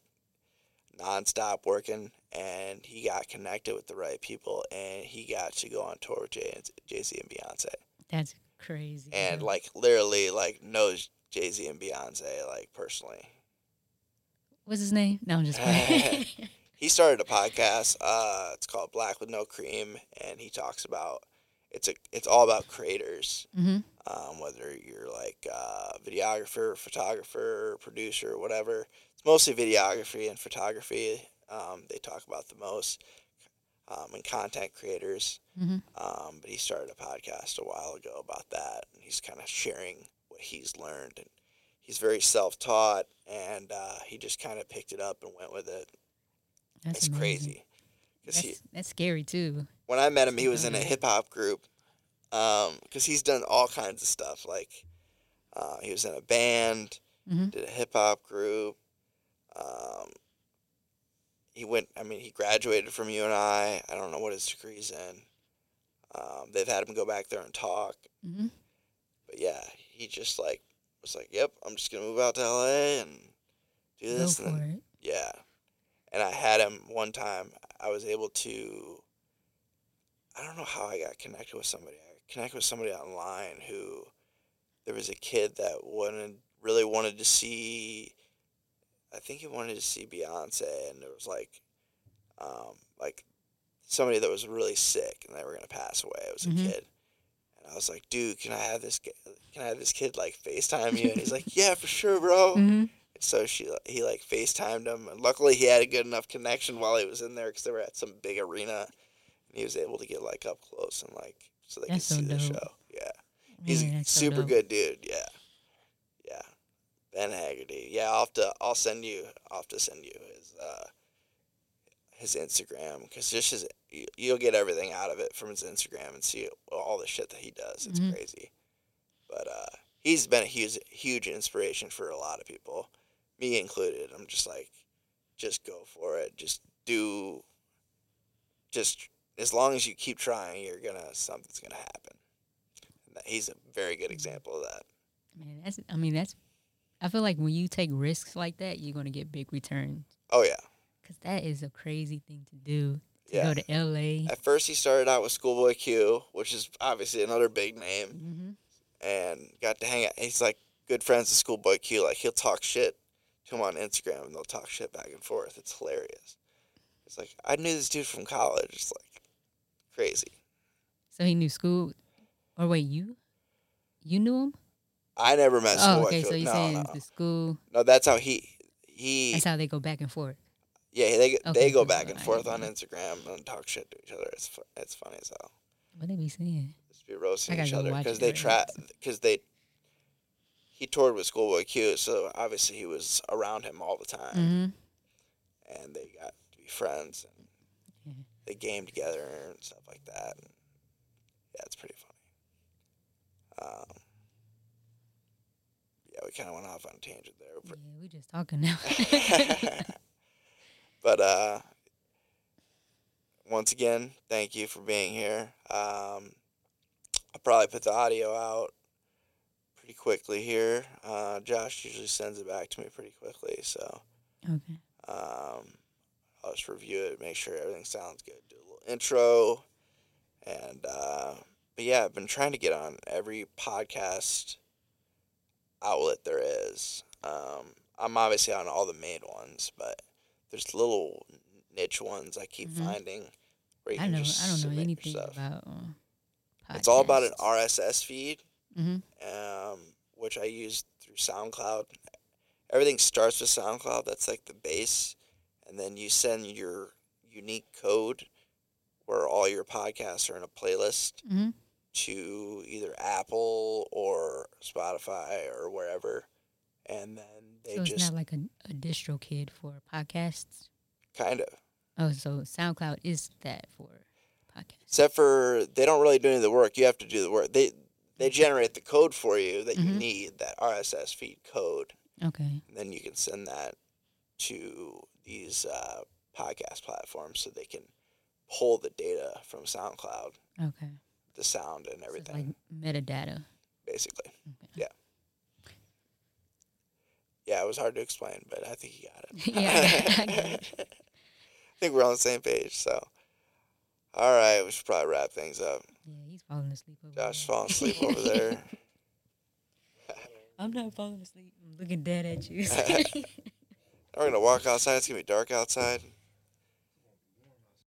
nonstop working, and he got connected with the right people, and he got to go on tour with Jay Jay Z and Beyonce, That's crazy. and like literally like knows Jay Z and Beyonce like personally. What's his name? No, I'm just playing. he started a podcast. Uh, it's called Black with No Cream, and he talks about it's a it's all about creators. mm-hmm. Um, whether you're like uh, videographer, photographer, producer, whatever. It's mostly videography and photography. Um, they talk about the most, um, and content creators. Mm-hmm. Um, but he started a podcast a while ago about that, and he's kind of sharing what he's learned. And he's very self-taught, and uh, he just kind of picked it up and went with it. That's it's amazing. crazy. 'Cause he, That's, that's scary too. when I met him, he was in a hip hop group. Um, cause he's done all kinds of stuff. Like, uh, he was in a band, Mhm. did a hip hop group. Um, he went. I mean, he graduated from UNI. I don't know what his degree's in. Um, they've had him go back there and talk. Mm-hmm. But yeah, he just like was like, "Yep, I'm just gonna move out to LA and do Go this." for and then yeah. And I had him one time. I was able to. I don't know how I got connected with somebody. I connected with somebody online who. There was a kid that wanted really wanted to see. I think he wanted to see Beyonce, and it was like, um, like somebody that was really sick and they were gonna pass away. It was a Mhm. kid, and I was like, "Dude, can I have this? Can I have this kid like Facetime you?" And he's like, "Yeah, for sure, bro." Mm-hmm. So she he like FaceTimed him, and luckily he had a good enough connection while he was in there because they were at some big arena, and he was able to get like up close and like so they That's could so see the show. Yeah, he's a that's so super good dude. Yeah, yeah, Ben Haggerty. Yeah, I'll have to I'll send you I'll have to send you his uh his Instagram because just his you'll get everything out of it from his Instagram and see all the shit that he does. It's Mhm. crazy, but uh he's been a huge huge inspiration for a lot of people me included. I'm just like, just go for it. Just do. Just as long as you keep trying, you're gonna something's gonna happen. And that- he's a very good example of that. Man, that's. I mean, that's. I feel like when you take risks like that, you're gonna get big returns. Oh yeah, Cause that is a crazy thing to do. Yeah. go to LA. At first, he started out with Schoolboy Q, which is obviously another big name, hmm and got to hang out. He's like good friends with Schoolboy Q. Like he'll talk shit to him on Instagram, and they'll talk shit back and forth. It's hilarious. It's like I knew this dude from college. It's like crazy. So he knew school. Or wait, you? You knew him? I never met Oh, Schoolboy okay. Q. So you're no, saying no, the school. no. That's how he he That's how they go back and forth. Yeah they Okay, they go back and forth on. Instagram and talk shit to each other. It's fu- it's funny as hell. What they be saying? Just be roasting each other because they try because they he toured with Schoolboy Q, so obviously he was around him all the time, Mm-hmm. and they got to be friends and Yeah. they game together and stuff like that. And yeah, it's pretty funny. Um, yeah, we kind of went off on a tangent there. Yeah, we just talking now. but uh, once again, thank you for being here. Um, I'll probably put the audio out pretty quickly here. Uh, Josh usually sends it back to me pretty quickly, so okay. um, I'll just review it, make sure everything sounds good, do a little intro, and uh, but yeah, I've been trying to get on every podcast outlet there is. Um, I'm obviously on all the main ones, but there's little niche ones I keep Mhm. finding where you I can know. just I don't know submit anything yourself. about. Um, It's all about an. RSS feed, Mhm. um, which I use through SoundCloud. Everything starts with SoundCloud. That's like the base, and then you send your unique code, where all your podcasts are in a playlist, Mhm. to either Apple or Spotify or wherever, and then they So it's just not like a, a DistroKid for podcasts. kind of. Oh, so SoundCloud is that for podcasts. Except for they don't really do any of the work. You have to do the work. They they generate the code for you that you Mhm. need, that RSS feed code. Okay. and then you can send that to these uh, podcast platforms so they can pull the data from SoundCloud, Okay. the sound and So everything, like metadata. basically. Okay. Yeah. Yeah, it was hard to explain, but I think you got it. Yeah, I get it. I think we're on the same page. So, all right, we should probably wrap things up. Yeah, he's falling asleep over Josh there. falling asleep over there. I'm not falling asleep. I'm looking dead at you. We're gonna walk outside. It's gonna be dark outside.